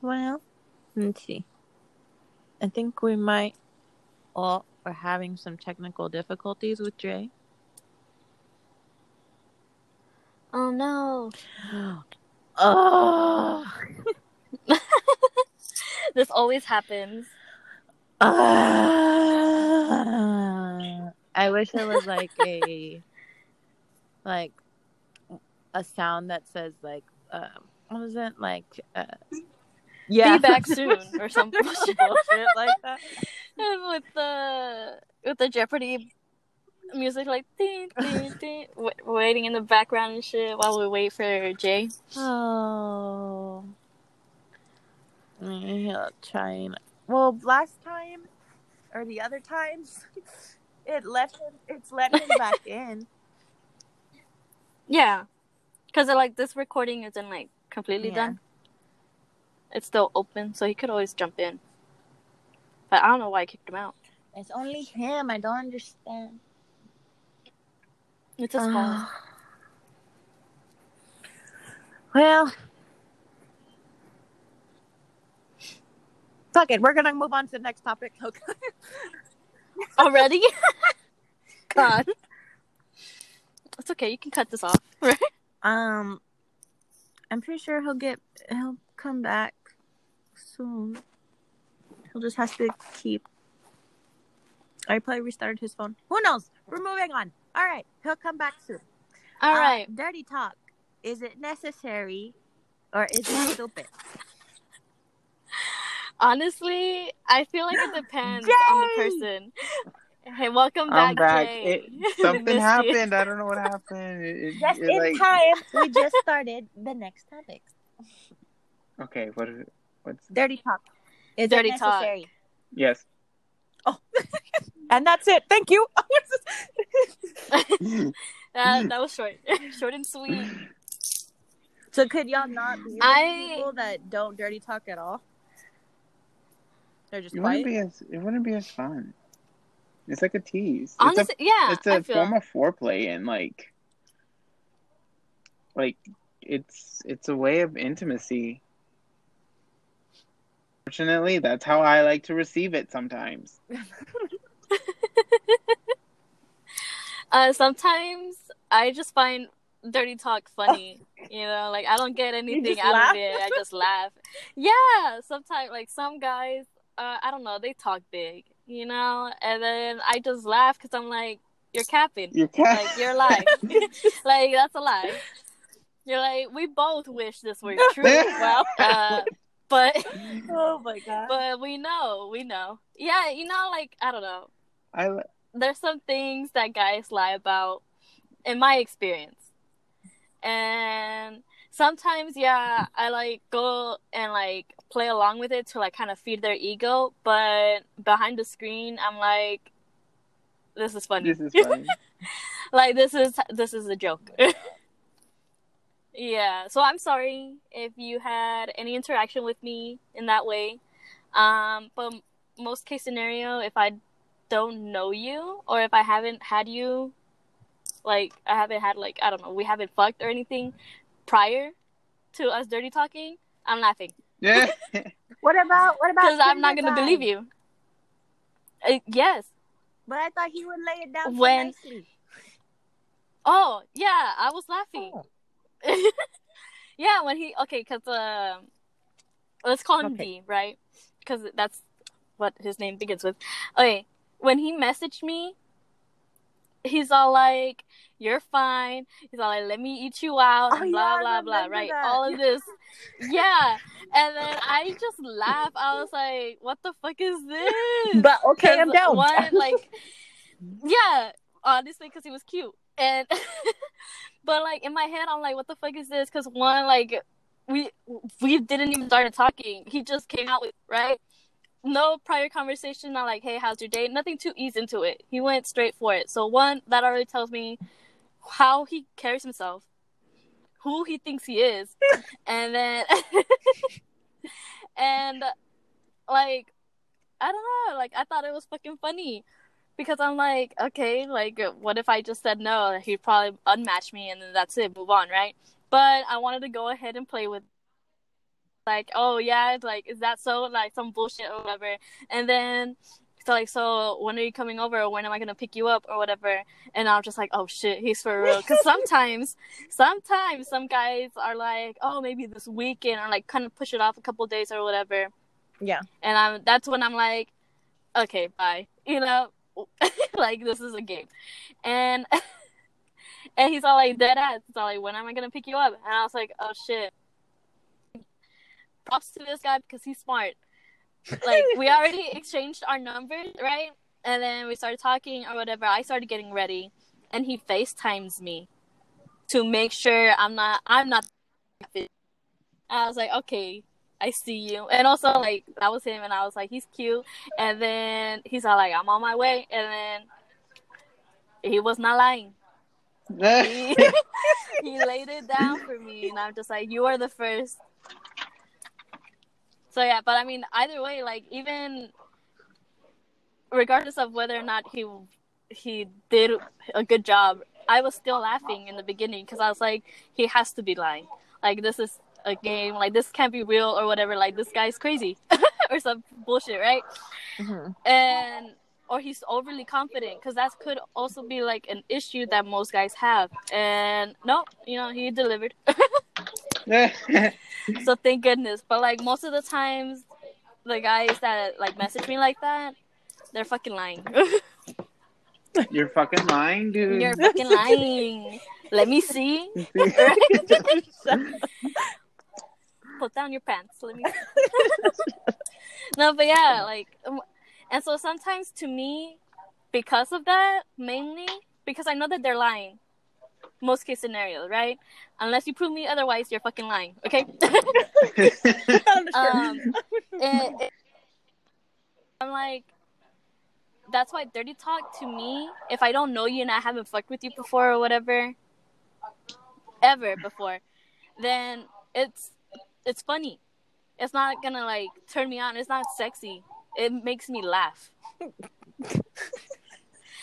Well, let's see. I think we might all are having some technical difficulties with Jay. Oh no. Oh. (laughs) this always happens. Uh, I wish there was like a like a sound that says like um what is it like uh, Be back soon or some bullshit (laughs) bullshit. like that. And with the with the Jeopardy music like ding, ding, (laughs) ding, waiting in the background and shit while we wait for Jay. Oh. Yeah, trying. Well, last time or the other times, (laughs) it let him. It's let him back (laughs) in. Yeah, because like this recording isn't like completely Yeah. done. It's still open, so he could always jump in. But I don't know why I kicked him out. It's only him. I don't understand. It's his fault. Ah. well, fuck it. We're gonna move on to the next topic. (laughs) Okay. Already? (laughs) God. It's okay. You can cut this off. (laughs) Right? Um, I'm pretty sure he'll get. He'll come back soon. He'll just have to keep. I probably restarted his phone. Who knows? We're moving on. All right, he'll come back soon. All Uh, right. dirty talk. Is it necessary, or is it stupid? (laughs) Honestly, I feel like it (gasps) depends on the person. Hey, welcome back, I'm back. Jay. It, (laughs) something Missed you. happened. I don't know what happened. It, it, Just it, in like- time, we just started the next topic. (laughs) Okay, what is it? What's Dirty talk. Is Dirty it talk. necessary? Yes? And that's it. Thank you. (laughs) (laughs) that, that was short. (laughs) short and sweet. so could y'all not be I- people that don't dirty talk at all? They're just It quiet. wouldn't be as it wouldn't be as fun. It's like a tease. It's a yeah. it's I a feel. form of foreplay and like like it's it's a way of intimacy fortunately that's how i like to receive it sometimes (laughs) Uh, sometimes I just find dirty talk funny. (laughs) You know, like I don't get anything out laugh? of it. I (laughs) just laugh. Yeah, sometimes like some guys, uh, I don't know, they talk big, you know, and then I just laugh because I'm like, you're capping. you can't Like you're lying. like that's a lie. You're like, we both wish this were true. well, uh, but (laughs) oh my god. but we know, we know. Yeah, you know, like I don't know I, there's some things that guys lie about in my experience and sometimes yeah i like go and like play along with it to like kind of feed their ego but behind the screen i'm like this is funny this is funny. (laughs) like this is this is a joke (laughs) yeah so i'm sorry if you had any interaction with me in that way um but most case scenario if i don't know you or if i haven't had you like i haven't had like i don't know we haven't fucked or anything prior to us dirty talking i'm laughing yeah (laughs) (laughs) What about what about? because i'm not gonna guy? believe you uh, yes But I thought he would lay it down so When- nicely. oh yeah i was laughing Oh. (laughs) yeah, when he okay, cause um, let's call him Okay. D, right? Because that's what his name begins with. Okay, when he messaged me, he's all like, "You're fine." He's all like, "Let me eat you out," Oh, blah yeah, blah blah. Right? that. All of this, (laughs) yeah. And then I just laugh. I was like, "What the fuck is this?" But okay, I'm down. One, like, (laughs) yeah, honestly, because he was cute, and but like in my head, I'm like, what the fuck is this? Because one, like, we we didn't even start talking. He just came out with right, no prior conversation. Not like, hey, how's your day? Nothing to ease into it. He went straight for it. So one, that already tells me how he carries himself, who he thinks he is, (laughs) and then (laughs) and like I don't know, like I thought it was fucking funny. Because I'm like, okay, like, what if I just said no? He'd probably unmatch me, and then that's it, move on, right? But I wanted to go ahead and play with, like, oh yeah, like, is that so? Like some bullshit or whatever. And then so like, so when are you coming over? Or when am I gonna pick you up or whatever? And I'm just like, oh shit, he's for real. Because (laughs) sometimes, sometimes some guys are like, oh maybe this weekend or like kind of push it off a couple days or whatever. Yeah. And I'm that's when I'm like, okay, bye. You know, (laughs) like this is a game, and (laughs) and he's all like dead ass. It's all like, when am I gonna pick you up? And I was like, oh shit. Props to this guy because he's smart like we (laughs) already exchanged our numbers, right? And then we started talking or whatever. I started getting ready, and he FaceTimes me to make sure I'm not I'm not. I was like, okay, I see you. And also like that was him, and I was like, he's cute. And then he's all like, I'm on my way. And then he was not lying. he, (laughs) he laid it down for me, and I'm just like, you are the first so yeah, but I mean, either way, like even regardless of whether or not he he did a good job, I was still laughing in the beginning because I was like, he has to be lying. Like this is a game. Like this can't be real or whatever. Like this guy's crazy (laughs) or some bullshit, right? Mm-hmm. And or he's overly confident because that could also be like an issue that most guys have. And no, you know, he delivered. (laughs) (laughs) so thank goodness. But like most of the times, the guys that like message me like that, they're fucking lying. You're fucking lying, dude. You're fucking lying. Let me see. Put down your pants. Let me. (laughs) (laughs) no, but yeah, like, um, and so sometimes to me, because of that, mainly because I know that they're lying most case scenario, right? Unless you prove me otherwise, you're fucking lying. Okay. (laughs) um, it, it, I'm like, that's why dirty talk to me. If I don't know you and I haven't fucked with you before or whatever, ever before, then it's it's funny. It's not gonna like turn me on. It's not sexy. It makes me laugh. (laughs)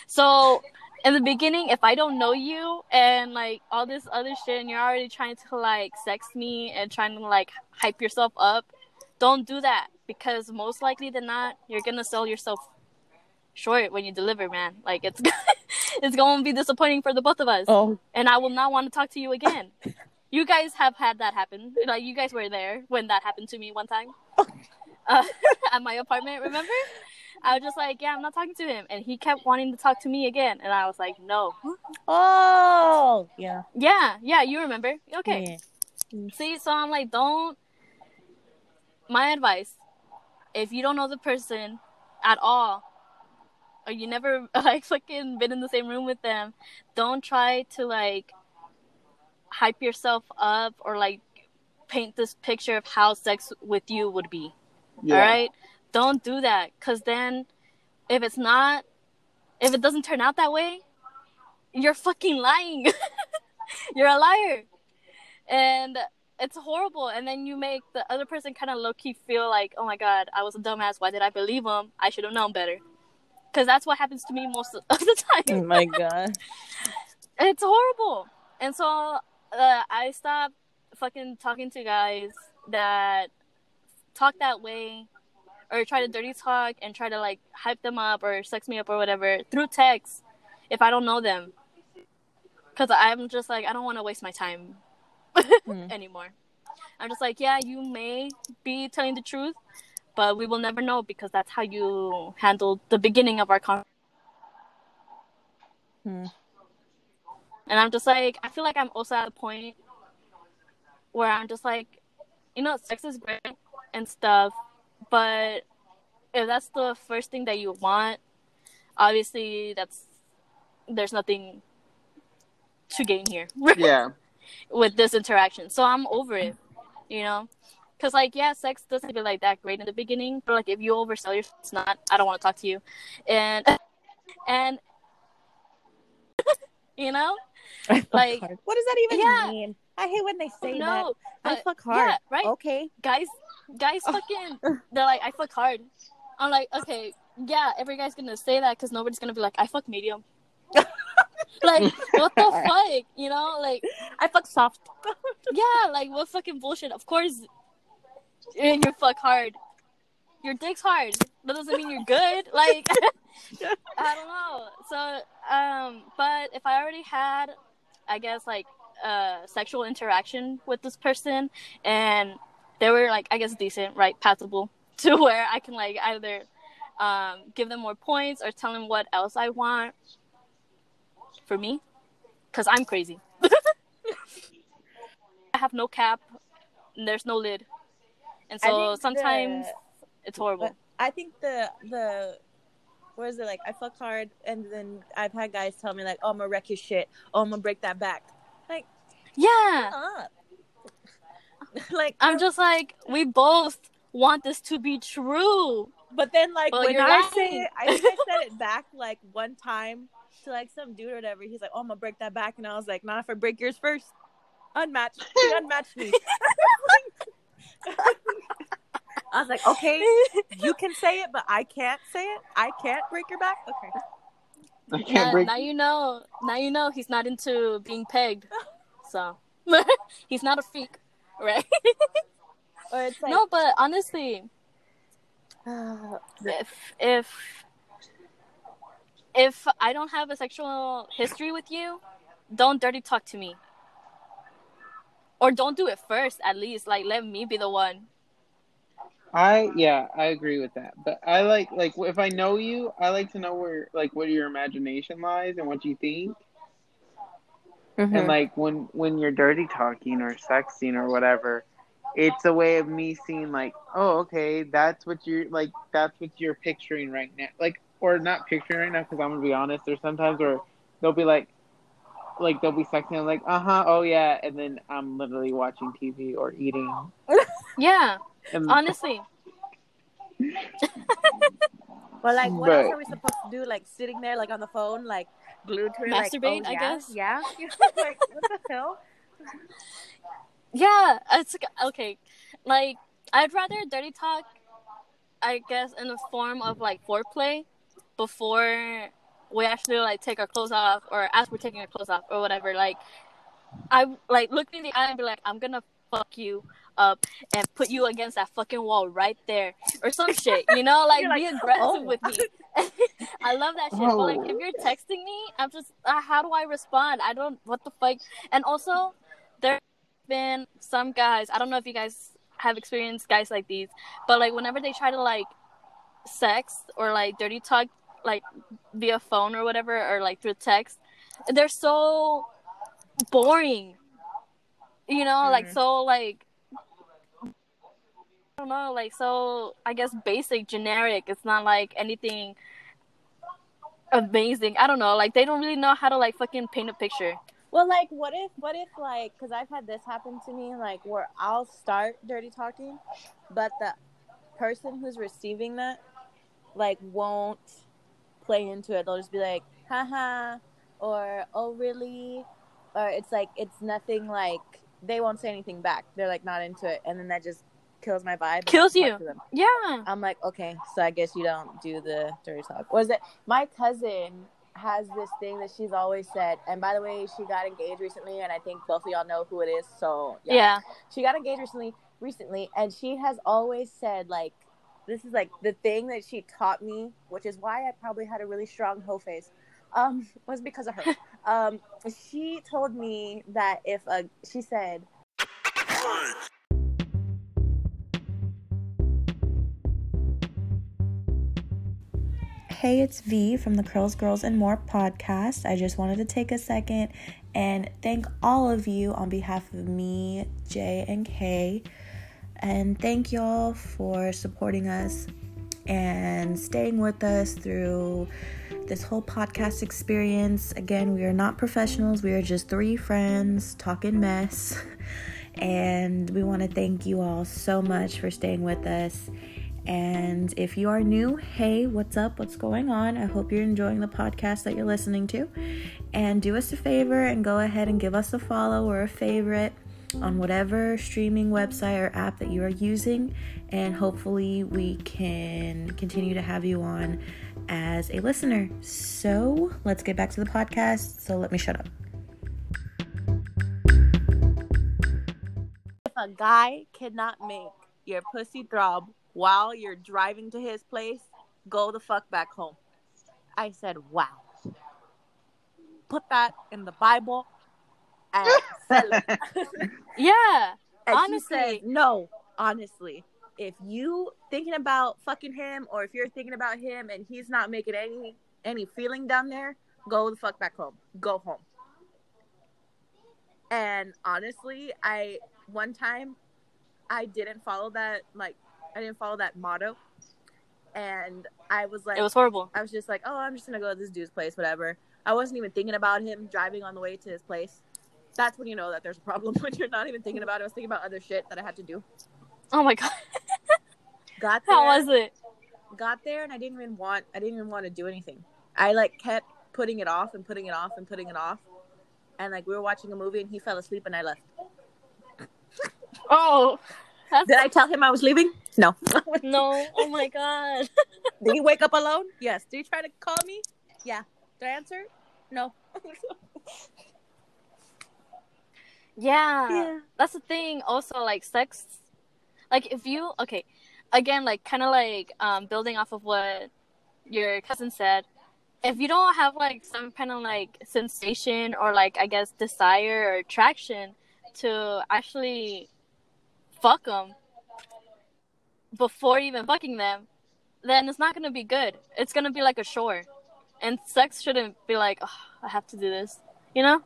so in the beginning, if I don't know you and like all this other shit, and you're already trying to like sex me and trying to like hype yourself up, don't do that because most likely than not, you're gonna sell yourself short when you deliver, man. Like it's (laughs) it's going to be disappointing for the both of us. Oh, and I will not want to talk to you again. You guys have had that happen. Like you guys were there when that happened to me one time (laughs) uh, (laughs) at my apartment. Remember? I was just like, yeah, I'm not talking to him, and he kept wanting to talk to me again, and I was like, no. Oh, yeah. Yeah, yeah, you remember? Okay. Yeah. See, so I'm like, don't. My advice: if you don't know the person at all, or you never (laughs) like fucking been in the same room with them, don't try to like hype yourself up or like paint this picture of how sex with you would be. Yeah. All right don't do that because then if it's not if it doesn't turn out that way you're fucking lying. (laughs) You're a liar. And it's horrible. And then you make the other person kind of low-key feel like oh my god i was a dumbass. Why did i believe him i should have known better. Because that's what happens to me most of the (laughs) time. Oh my god. It's horrible. And so uh, i stopped fucking talking to guys that talk that way or try to dirty talk and try to like hype them up or sex me up or whatever through text if I don't know them. Cause I'm just like I don't want to waste my time mm. (laughs) anymore. I'm just like, yeah, you may be telling the truth, but we will never know because that's how you handled the beginning of our conversation. Mm. And I'm just like, I feel like I'm also at a point where I'm just like, you know, sex is great and stuff, but if that's the first thing that you want, obviously that's there's nothing to gain here. (laughs) Yeah. with this interaction. So I'm over it, you know? Cause like yeah, sex doesn't feel like that great in the beginning, but like if you oversell yourself, it's not. I don't want to talk to you, and and (laughs) you know, like what does that even yeah. mean? I hate when they oh, say no, that. I fuck hard. Yeah, right? Okay, guys, guys fucking they're like I fuck hard. I'm like, okay, yeah, every guy's gonna say that because nobody's gonna be like, I fuck medium. (laughs) like, what the fuck? You know, like, I fuck soft. yeah, like, what fucking bullshit? Of course, and you fuck hard. Your dick's hard. That doesn't mean you're good. (laughs) Like, (laughs) I don't know. So, um, but if I already had, I guess, like, uh, sexual interaction with this person, and they were like, I guess, decent, right, passable, (laughs) to where I can like either um, give them more points or tell them what else I want for me, because I'm crazy. I have no cap, and there's no lid, and so sometimes the- it's horrible. But I think the the what is it like? I fuck hard, and then I've had guys tell me like, "Oh, I'm gonna wreck your shit. Oh, I'm gonna break that back." Like, Yeah, (laughs) like I'm just like we both want this to be true. But then, like Well, when I say it, I think I said it back like one time to like some dude or whatever. He's like, "Oh, I'm gonna break that back," and I was like, "Not if I break yours first. Unmatched, unmatched me." (laughs) (laughs) I was like, "Okay, (laughs) you can say it, but I can't say it. I can't break your back." Okay. I can't Yeah, break. now you know. Now you know he's not into being pegged. So (laughs) he's not a freak, right? Or it's (laughs) like, no, but honestly, (sighs) if if if I don't have a sexual history with you, don't dirty talk to me. Or don't do it first, at least. Like let me be the one. I yeah, I agree with that. But I like like if I know you, I like to know where like where your imagination lies and what you think. Mm-hmm. And like when when you're dirty talking or sexting or whatever, it's a way of me seeing like, oh, okay, that's what you're like. That's what you're picturing right now. Like or not picturing right now because I'm gonna be honest. There's sometimes where they'll be like. Like they'll be sexting, I'm like, uh huh, oh yeah, and then I'm literally watching TV or eating. (laughs) Yeah, And honestly. (laughs) But like, what But- else are we supposed to do? Like sitting there, like on the phone, like glued to it, like, Masturbate, oh, I yeah? guess. Yeah. (laughs) like, what the hell? (laughs) Yeah, it's okay. Like I'd rather dirty talk, I guess, in the form of like foreplay before we actually like take our clothes off, or as we're taking our clothes off, or whatever. Like I like look me in the eye and be like, I'm gonna fuck you up and put you against that fucking wall right there, or some shit. You know, like, You're be aggressive "Oh." with me. (laughs) I love that shit. But like, if Oh. you're texting me, I'm just, uh, how do I respond? I don't. What the fuck? And also, there have been some guys i don't know if you guys have experienced guys like these but like whenever they try to like sex or like dirty talk like via phone or whatever or like through text they're so boring you know like Mhm. so like don't know like so i guess basic generic it's not like anything amazing i don't know like they don't really know how to like fucking paint a picture Well, like, what if, what if, like, because I've had this happen to me, like, where I'll start dirty talking, but the person who's receiving that, like, won't play into it. They'll just be like, haha, or, oh, really? Or it's like, it's nothing like, they won't say anything back. They're, like, not into it. And then that just kills my vibe. Kills you. talk to them. yeah I'm like, okay, so I guess you don't do the dirty talk. Was it my cousin has this thing that she's always said, and by the way, she got engaged recently, and I think both of y'all know who it is. So yeah she got engaged recently, recently, and she has always said like, this is like the thing that she taught me, which is why I probably had a really strong hoe face. Um, (laughs) was because of her. (laughs) um, she told me that if a, she said Hey, it's V from the Curls, Girls, and More podcast. I just wanted to take a second and thank all of you on behalf of me, Jay, and Kay. And thank y'all for supporting us and staying with us through this whole podcast experience. Again, we are not professionals, we are just three friends talking mess. (laughs) And we want to thank you all so much for staying with us. And if you are new, hey, what's up? What's going on? I hope you're enjoying the podcast that you're listening to. And do us a favor and go ahead and give us a follow or a favorite on whatever streaming website or app that you are using. And hopefully, we can continue to have you on as a listener. So, let's get back to the podcast. So, let me shut up. If a guy cannot make your pussy throb while you're driving to his place, go the fuck back home. I said, wow. Put that in the Bible and sell it. Yeah. And Honestly. said, no, honestly, if you thinking about fucking him or if you're thinking about him and he's not making any any feeling down there, go the fuck back home. Go home. And honestly, I one time I didn't follow that like I didn't follow that motto. And I was like It was horrible. I was just like, oh, I'm just gonna go to this dude's place, whatever. I wasn't even thinking about him driving on the way to his place. That's when you know that there's a problem (laughs) when you're not even thinking about it. I was thinking about other shit that I had to do. Oh my god. (laughs) Got there, How was it? got there, and I didn't even want. I didn't even want to do anything. I like kept putting it off and putting it off and putting it off. And like we were watching a movie, and he fell asleep, and I left. Oh. Did I tell him I was leaving? No. (laughs) no. Oh my god. (laughs) Did he wake up alone? Yes. Did he try to call me? Yeah. Did I answer? No. (laughs) Yeah. yeah. That's the thing. Also, like sex. Like if you okay, again, like kind of like um building off of what your cousin said. If you don't have like some kind of like sensation or like I guess desire or attraction to actually fuck them before even fucking them, then it's not gonna be good. It's gonna be like a chore, and sex shouldn't be like oh, I have to do this. You know,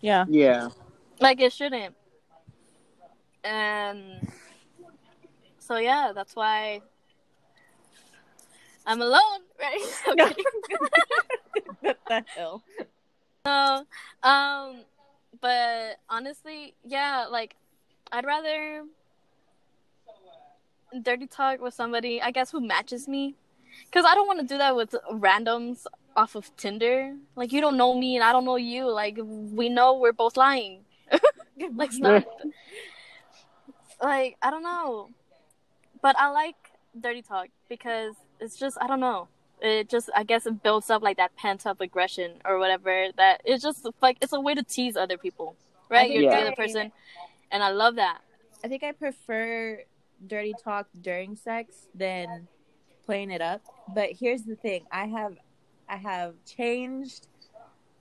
Yeah. yeah. like it shouldn't. And so yeah, that's why I'm alone, right? (laughs) okay. (laughs) what the hell? So, um, but honestly, yeah, like I'd rather dirty talk with somebody, I guess, who matches me, because I don't want to do that with randoms off of Tinder. Like you don't know me and I don't know you. Like we know we're both lying. (laughs) like it's not. (laughs) like I don't know, but I like dirty talk because it's just I don't know. It just I guess it builds up like that pent up aggression or whatever. That it's just like it's a way to tease other people, right? You're Yeah. the other person, and I love that. I think I prefer dirty talk during sex than playing it up. But here's the thing: I have, I have changed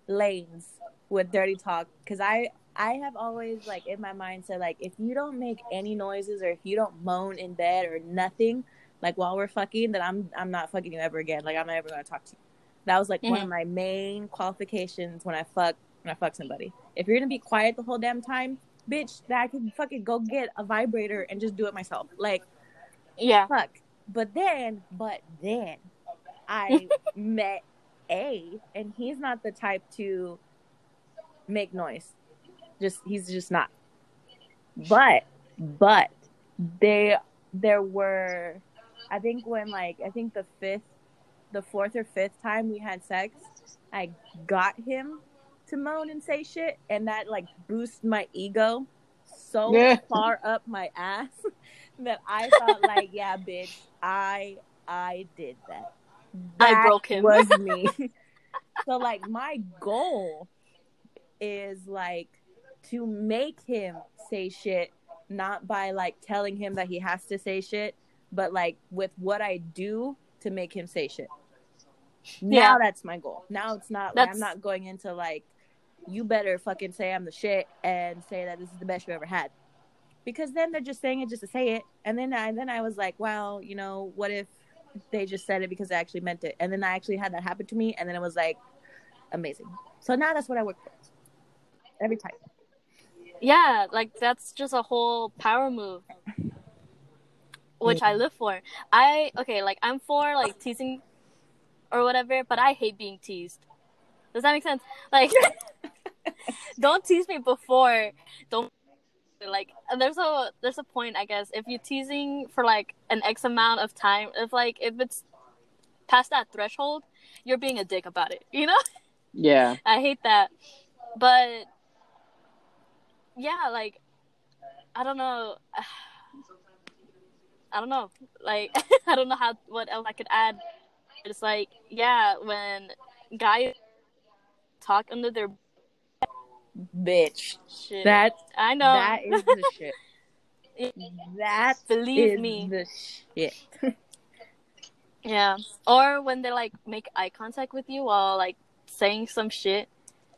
lanes with dirty talk because I, I have always like in my mind said like if you don't make any noises or if you don't moan in bed or nothing like while we're fucking, then I'm, I'm not fucking you ever again. Like I'm not ever gonna talk to you. That was like one of mm-hmm. my main qualifications when I fuck when I fuck somebody. If you're gonna be quiet the whole damn time, bitch, that I can fucking go get a vibrator and just do it myself. Like, Yeah, fuck. But then, but then, I (laughs) met A, and he's not the type to make noise. Just he's just not. But, but they there were, I think when like I think the fifth, the fourth or fifth time we had sex, I got him to moan and say shit, and that like boosts my ego so Yeah. (laughs) far up my ass (laughs) that I felt like, yeah, bitch, I I did that. I broke him. Was (laughs) me. so like my goal is like to make him say shit, not by like telling him that he has to say shit, but like with what I do to make him say shit. Now Yeah. that's my goal. Now it's not like I'm not going into like you better fucking say I'm the shit and say that this is the best you ever had. Because then they're just saying it just to say it. And then I then I was like, well, you know, what if they just said it because they actually meant it? And then I actually had that happen to me and then it was like amazing. So now that's what I work for. Every time. yeah, like that's just a whole power move, which I live for. I okay, like I'm for like teasing or whatever, but I hate being teased. Does that make sense? Like, (laughs) (laughs) don't tease me before. Don't like. There's a there's a point, I guess. If you're teasing for like an X amount of time, if like if it's past that threshold, you're being a dick about it. You know. Yeah. (laughs) I hate that. But yeah, like I don't know. (sighs) I don't know. Like (laughs) I don't know how what else I could add. It's like yeah, when guys talk under their Bitch. shit. That I know. that is the shit. (laughs) That Believe is me. the shit. Yeah. Or when they like make eye contact with you while like saying some shit.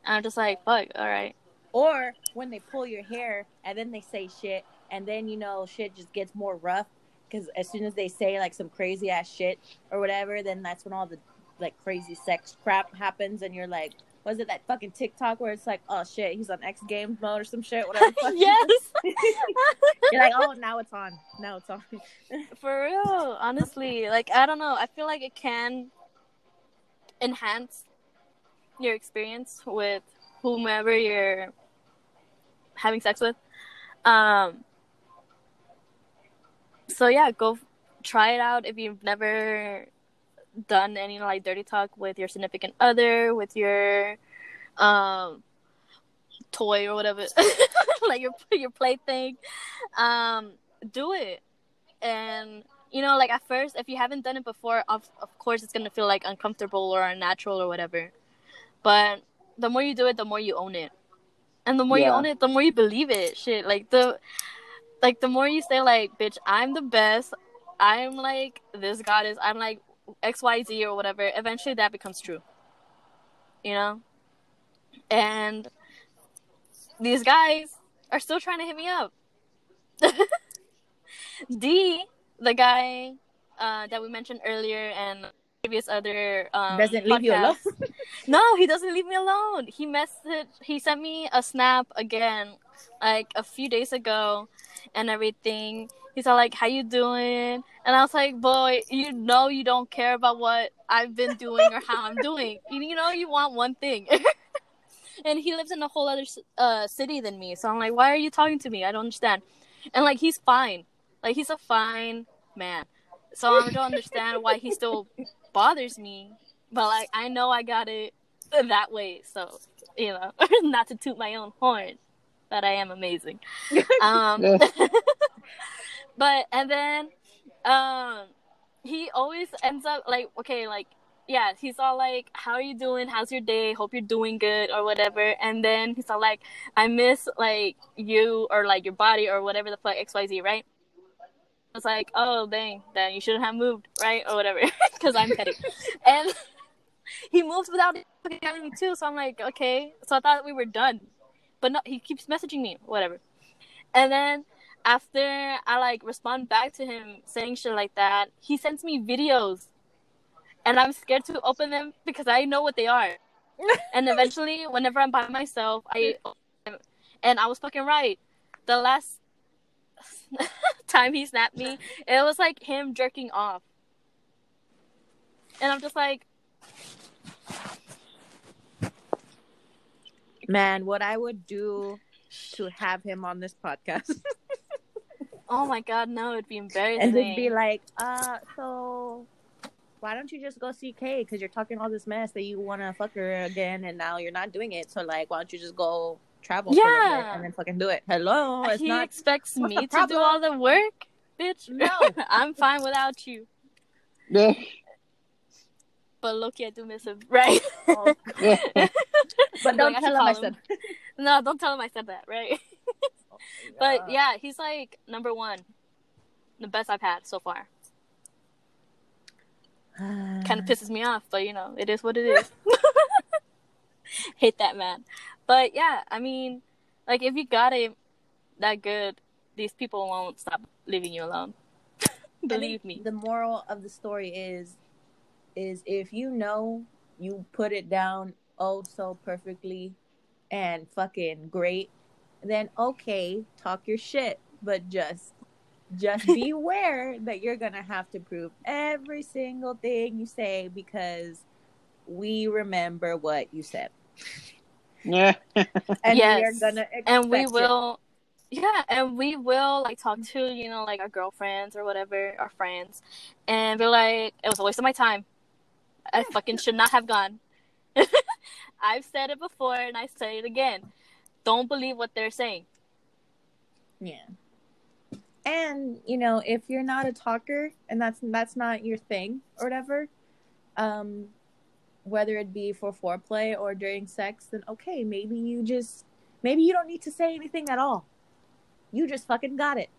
And I'm just like, fuck, alright. Or when they pull your hair and then they say shit, and then you know shit just gets more rough because as soon as they say like some crazy ass shit or whatever, then that's when all the like crazy sex crap happens, and you're like, was it that fucking TikTok where it's like, oh shit, he's on X Games mode or some shit, whatever. the (laughs) fuck. yes. (laughs) you're like, oh, now it's on, now it's on. (laughs) For real. Honestly. Like I don't know. I feel like it can enhance your experience with whomever you're having sex with. Um so yeah, go try it out if you've never done any like dirty talk with your significant other, with your um toy or whatever, (laughs) like your your plaything. Um, do it, and you know, like at first, if you haven't done it before, of of course it's gonna feel like uncomfortable or unnatural or whatever. But the more you do it, the more you own it, and the more you own it, the more you believe it. Shit, like the like the more you say like, bitch, I'm the best. I'm like this goddess. I'm like X Y Z or whatever. Eventually, that becomes true. You know, and these guys are still trying to hit me up. (laughs) D, the guy uh, that we mentioned earlier, and previous other um, Doesn't leave you alone. (laughs) No, he doesn't leave me alone. He messaged. He sent me a snap again, like a few days ago, and everything. He's all like, "How you doing?" And I was like, "Boy, you know you don't care about what I've been doing or how I'm doing. You, know you want one thing." (laughs) and he lives in a whole other uh, city than me, so I'm like, "Why are you talking to me? I don't understand." And like, he's fine. Like, he's a fine man. So I don't understand why he still bothers me. But like, I know I got it that way. So you know, (laughs) not to toot my own horn, but I am amazing. (laughs) Um, (laughs) but and then um he always ends up like okay like yeah he's all like how are you doing? How's your day? Hope you're doing good or whatever. And then he's all like i miss like you or like your body or whatever the fuck xyz right? I was like oh dang then you shouldn't have moved right? Or whatever (laughs) because i'm petty. And he moved without fucking telling me too so i'm like okay. So i thought we were done but no he keeps messaging me whatever and then after I like respond back to him saying shit like that, he sends me videos, and I'm scared to open them because I know what they are. (laughs) and eventually, whenever I'm by myself, I open them, and I was fucking right. The last (laughs) time he snapped me, it was like him jerking off, and I'm just like, Man, what I would do to have him on this podcast (laughs) oh my god, no, it'd be embarrassing. and just be like, uh, so why don't you just go see Kay? Because you're talking all this mess that you want to fuck her again, and now you're not doing it. So like, why don't you just go travel for a bit Yeah. and then fucking do it? Hello, it's he not. expects what's me to do all the work, bitch. No. (laughs) I'm fine without you. (laughs) Yeah. But look, I do miss him, (laughs) right? Oh, (laughs) but don't Like, tell him I said. (laughs) no, don't tell him I said that, right? Oh, but yeah, he's like number one, the best I've had so far. (sighs) Kind of pisses me off, but you know, it is what it is. Hate that man. But yeah, I mean, like if you got it that good, these people won't stop leaving you alone. Believe me. The moral of the story is, is if you know you put it down oh so perfectly, and fucking great, then okay, talk your shit, but just. Just (laughs) beware that you're gonna have to prove every single thing you say because we remember what you said, Yeah. (laughs) and Yes. we are gonna and we expect it. will yeah and we will like talk to you know like our girlfriends or whatever our friends and be like it was a waste of my time i fucking should not have gone. (laughs) I've said it before and i say it again. Don't believe what they're saying. Yeah. and you know if you're not a talker and that's that's not your thing or whatever um whether it be for foreplay or during sex then okay maybe you just maybe you don't need to say anything at all. You just fucking got it.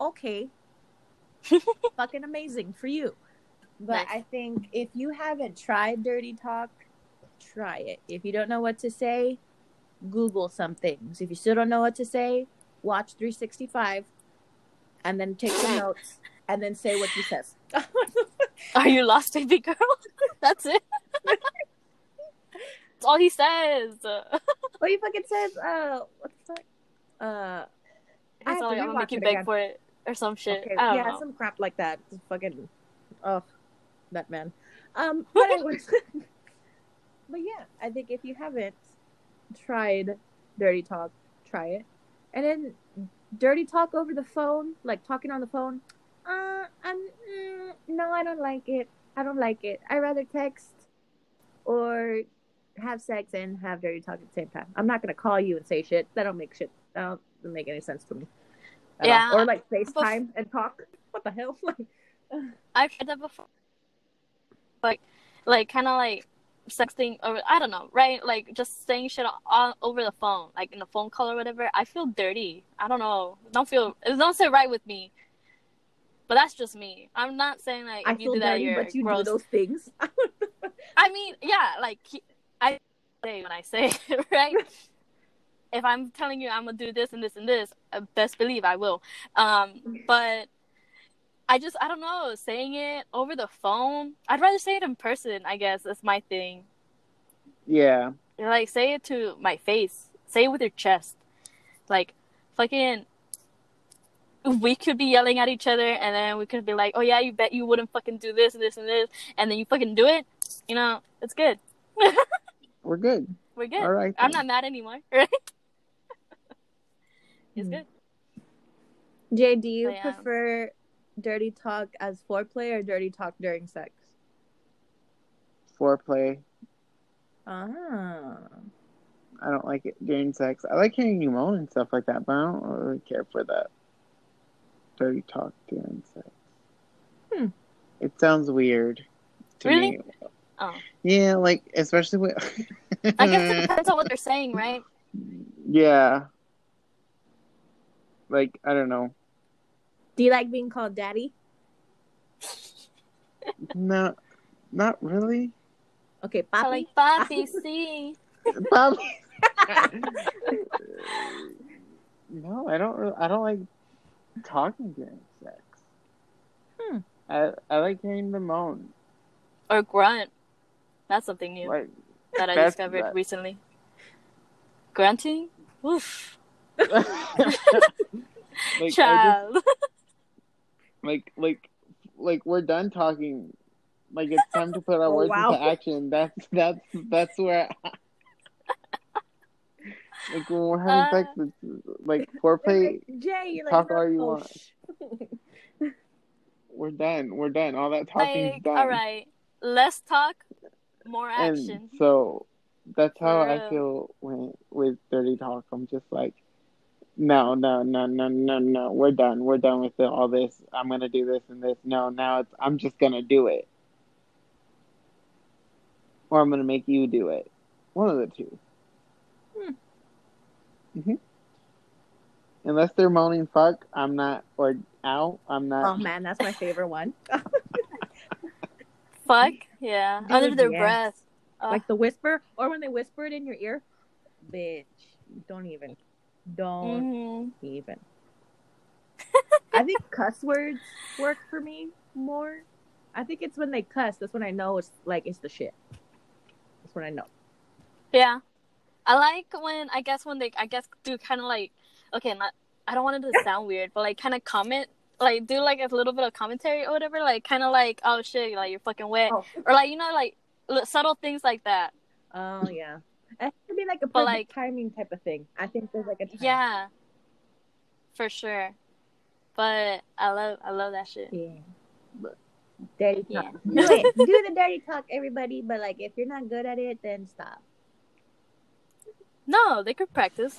Okay. (laughs) Fucking amazing for you but Nice. i think if you haven't tried dirty talk try it if you don't know what to say google some things if you still don't know what to say watch 365 and then take some (laughs) notes and then say what he says (laughs) (laughs) Are you lost, baby girl? That's it. That's all he says. what he fucking says uh what the fuck uh I have He's to like, rewatch make you beg again. for it or some shit. Okay, I yeah, know. some crap like that. Just fucking, oh, that man. Um, (laughs) but anyways, (laughs) but yeah, I think if you haven't tried dirty talk, try it, and then dirty talk over the phone, like talking on the phone. Uh, I'm mm, no, I don't like it. I don't like it. I rather text or have sex and have dirty talk at the same time. I'm not gonna call you and say shit. That don't make shit. That don't, doesn't make any sense to me. at all. Yeah. Or like FaceTime and talk. What the hell? (laughs) I've tried that before. Like, like kind of like sexting or I don't know, right? Like just saying shit all over the phone, like in the phone call or whatever. I feel dirty. I don't know. Don't feel. It don't sit right with me. But that's just me. I'm not saying like I if you feel do that, dirty, you're but you gross. do those things. (laughs) I mean, yeah, like I say when I say it, (laughs) right? if I'm telling you I'm gonna do this and this and this, uh, best believe I will. Um, but I just I don't know, saying it over the phone. I'd rather say it in person. I guess that's my thing. Yeah. Like say it to my face. Say it with your chest. Like fucking. We could be yelling at each other, and then we could be like, "Oh yeah, you bet you wouldn't fucking do this and this and this," and then you fucking do it. You know, it's good. (laughs) We're good. We're good. All right. I'm then. not mad anymore. (laughs) Right? it's Hmm. good. Jay, do you But, yeah. prefer dirty talk as foreplay or dirty talk during sex? Foreplay. Ah. I don't like it during sex. I like hearing you moan and stuff like that, but I don't really care for that dirty talk during sex. Hmm. It sounds weird to Really? me. Oh. Yeah, like especially with. I guess it depends on what they're (laughs) saying, right? yeah. Like I don't know. Do you like being called daddy? No, not really. Okay, I papi. like Papi, see. Bobby. (laughs) no, I don't. Really, I don't like talking during sex. Hmm. I I like hearing the moan. Or grunt. That's something new Like that I discovered that- recently. Grunting? Oof. (laughs) like, I just, Child. (laughs) like like like we're done talking. Like it's time to put (laughs) our Oh, words wow. into action. That's that's that's where. (laughs) like when we're having uh, sex, it's, like foreplay. Jay, you're like, talk all you no. want. (laughs) We're done. We're done. All that talking's like, done. all right. Less talk, more and action. so that's how I feel when with dirty talk. I'm just like, no, no, no, no, no, no. We're done. We're done with all this. I'm gonna do this and this. No, now it's I'm just gonna do it, or I'm gonna make you do it. One of the two. Hmm. hmm Unless they're moaning fuck, I'm not or ow, I'm not. Oh man, that's my favorite one. (laughs) Fuck, yeah. Dude, Under their yes. breath. Uh, like the whisper, or when they whisper it in your ear. Bitch, don't even, don't mhm. even. I think (laughs) cuss words work for me more. I think it's when they cuss. That's when I know it's like it's the shit. That's when I know. Yeah. I like when I guess when they I guess do kind of like okay, not I don't want it to (laughs) sound weird, but like kind of comment like do like a little bit of commentary or whatever, like kind of like oh shit, like you're fucking wet, Oh, or like you know like li- subtle things like that. oh yeah. It could be like a perfect But, like- timing type of thing. I think there's like a time. Yeah, for sure. But I love I love that shit. Yeah. Dirty Yeah. talk. Do it. (laughs) Do the dirty talk, everybody. But like, if you're not good at it, then stop. No, they could practice.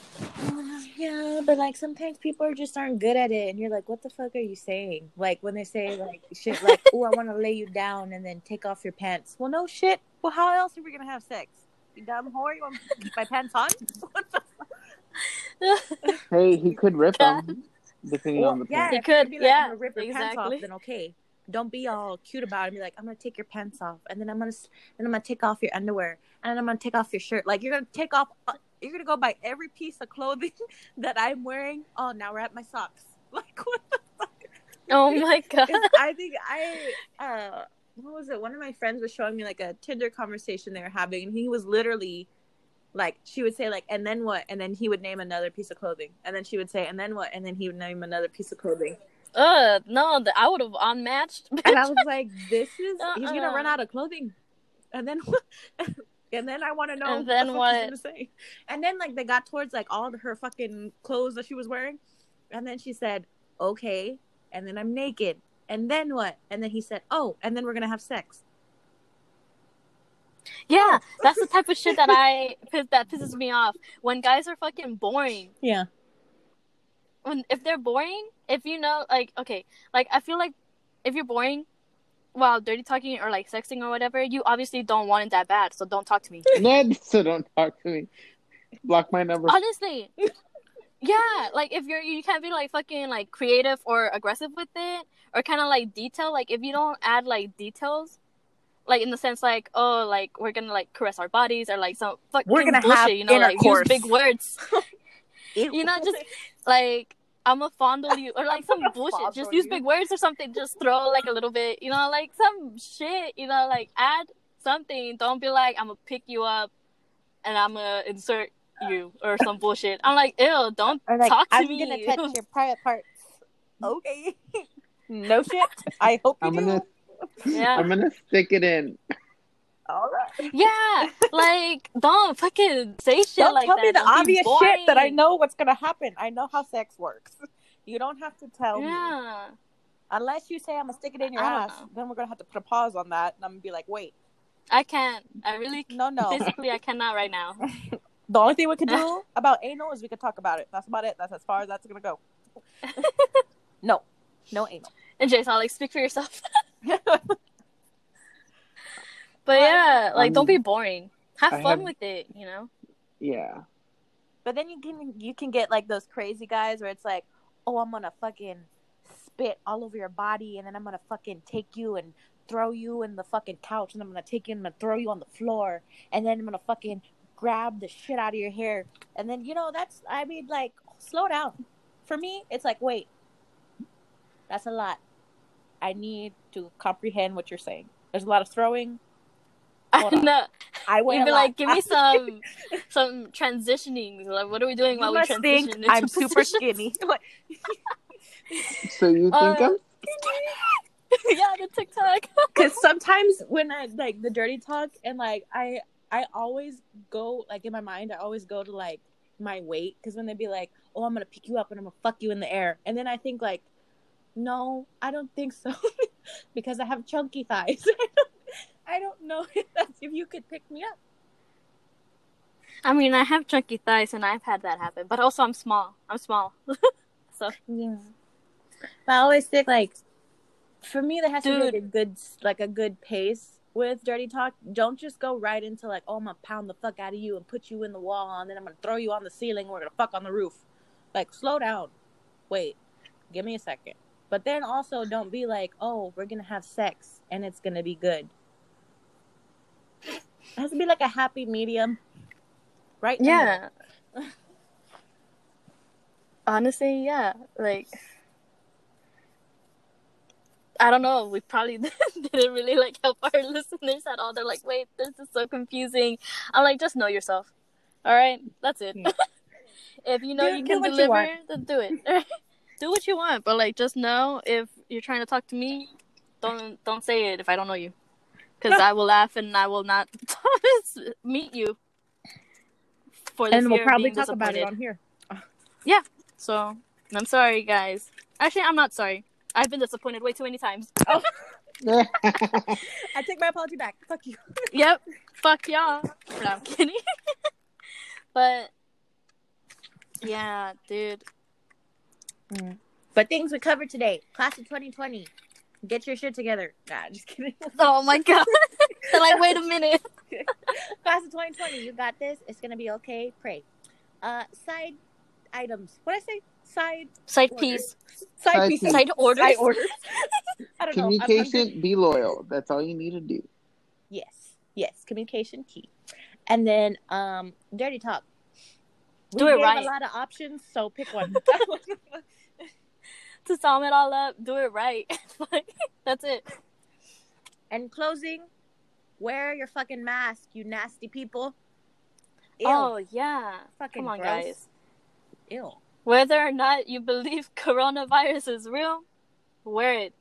(sighs) Yeah, but like sometimes people just aren't good at it, and you're like, "What the fuck are you saying?" Like when they say like shit, like, "Oh, I want to lay you down and then take off your pants." Well, no shit. Well, how else are we gonna have sex? You dumb whore! You want my pants on? What the fuck? Hey, he could rip them, depending Well, on the yeah. He if you're gonna could, be like, yeah, I'm gonna rip your pants off, then okay. Don't be all cute about it. And be like, I'm gonna take your pants off, and then I'm gonna, s- then I'm gonna take off your underwear, and then I'm gonna take off your shirt. Like you're gonna take off, uh, you're gonna go by every piece of clothing (laughs) that I'm wearing. Oh, now we're at my socks. (laughs) Like what the fuck? oh my god! I think I, uh, what was it? One of my friends was showing me like a Tinder conversation they were having, and he was literally. Like she would say, like, and then what? And then he would name another piece of clothing, and then she would say, and then what? And then he would name another piece of clothing. Uh, no, the, I would have unmatched. (laughs) and I was like, "This is he's gonna Uh-uh. run out of clothing," and then (laughs) and then I want to know And then the fuck what? say. And then like they got towards like all of her fucking clothes that she was wearing, and then she said, "Okay," and then I'm naked, and then what? And then he said, "Oh," and then we're gonna have sex. yeah, (laughs) that's the type of shit that I that pisses me off when guys are fucking boring. Yeah, When if they're boring, if you know, like, okay, like I feel like if you're boring while dirty talking or like sexting or whatever, you obviously don't want it that bad, so don't talk to me. (laughs) Ned, so don't talk to me. Block my number. Honestly. Yeah, like if you're you can't be like fucking like creative or aggressive with it or kind of like detail like if you don't add like details like in the sense like oh like we're gonna like caress our bodies or like some fucking We're gonna bullshit, have you know like use big words. (laughs) (laughs) You know just like I'm a fondle you or like (laughs) some bullshit just use you. big words or something just throw like a little bit you know like some shit you know like add something. Don't be like I'm gonna pick you up and I'm gonna insert you or some bullshit I'm like ew don't or like talk to I'm me gonna (laughs) touch your private parts. Okay, no shit. I hope you I'm do. gonna, yeah I'm gonna stick it in. All right. yeah like don't fucking say shit Don't like tell that me the Don't obvious shit that I know what's gonna happen. I know how sex works. You don't have to tell me. yeah Unless you say I'm gonna stick it in your ass, know. then we're gonna have to put a pause on that, and I'm gonna be like, wait, I can't I really no, no. physically I cannot right now (laughs) the only thing we could (laughs) do about anal is we could talk about it. That's about it. That's as far as that's gonna go. (laughs) no, no anal. and Jason like speak for yourself (laughs) but but yeah like don't Um, be boring have I fun have- with it you know Yeah. But then you can you can get like those crazy guys where it's like, oh, I'm gonna fucking spit all over your body, and then I'm gonna fucking take you and throw you in the fucking couch, and I'm gonna take you and I'm gonna throw you on the floor, and then I'm gonna fucking grab the shit out of your hair, and then you know that's I mean like slow down. For me, it's like wait, that's a lot. I need to comprehend what you're saying. There's a lot of throwing. Hold I on. know I you'd be lot. like give me (laughs) some some transitioning like what are we doing You while we transition think into I'm super skinny. (laughs) So you think Uh, I'm (laughs) yeah the TikTok because sometimes when I like the dirty talk and like I I always go like in my mind I always go to like my weight because when they be like oh I'm gonna pick you up and I'm gonna fuck you in the air and then I think like no I don't think so (laughs) because I have chunky thighs. (laughs) I don't, I don't know (laughs) if that's if you could pick me up. I mean I have chunky thighs and I've had that happen but also I'm small. I'm small. So. Yeah. But I always think like for me there has to be like a good like a good pace with dirty talk don't just go right into like oh i'm gonna pound the fuck out of you and put you in the wall and then i'm gonna throw you on the ceiling we're gonna fuck on the roof. Like slow down. Wait give me a second. But then also don't be like oh we're gonna have sex and it's gonna be good. It has to be like a happy medium. Right? Yeah. (laughs) Honestly yeah. Like I don't know. We probably (laughs) didn't really like help our (laughs) listeners at all. They're like, "Wait, this is so confusing." I'm like, just know yourself. All right, that's it. Yeah. (laughs) if you know Do- you can what you deliver, want. then do it. do what you want, but like, just know if you're trying to talk to me, don't don't say it if I don't know you, because I will laugh and I will not meet you. For the and we'll probably being talk about it on here yeah. So I'm sorry, guys. Actually, I'm not sorry. I've been disappointed way too many times. (laughs) Oh. i take my apology back fuck you yep. Fuck y'all. No, I'm kidding. (laughs) But yeah, dude. But things we covered today. Class of 2020. Get your shit together. Nah, just kidding. (laughs) Oh my god. Like, wait a minute. Class of 2020. You got this. It's gonna be okay. Pray. Uh, side items. What I say? Side Side orders. piece. Side, Side pieces. piece. Side orders. Side orders. (laughs) I don't know. I'm hungry. Communication, be loyal. That's all you need to do. Yes. Yes. Communication key. And then um, dirty talk. We Do it gave right. A lot of options, so pick one. (laughs) To sum it all up, do it right. Like, (laughs) That's it. and closing. Wear your fucking mask, you nasty people. Ew. Oh yeah. fucking Come on, gross. guys. Ew. Whether or not you believe (laughs) coronavirus is real, wear it.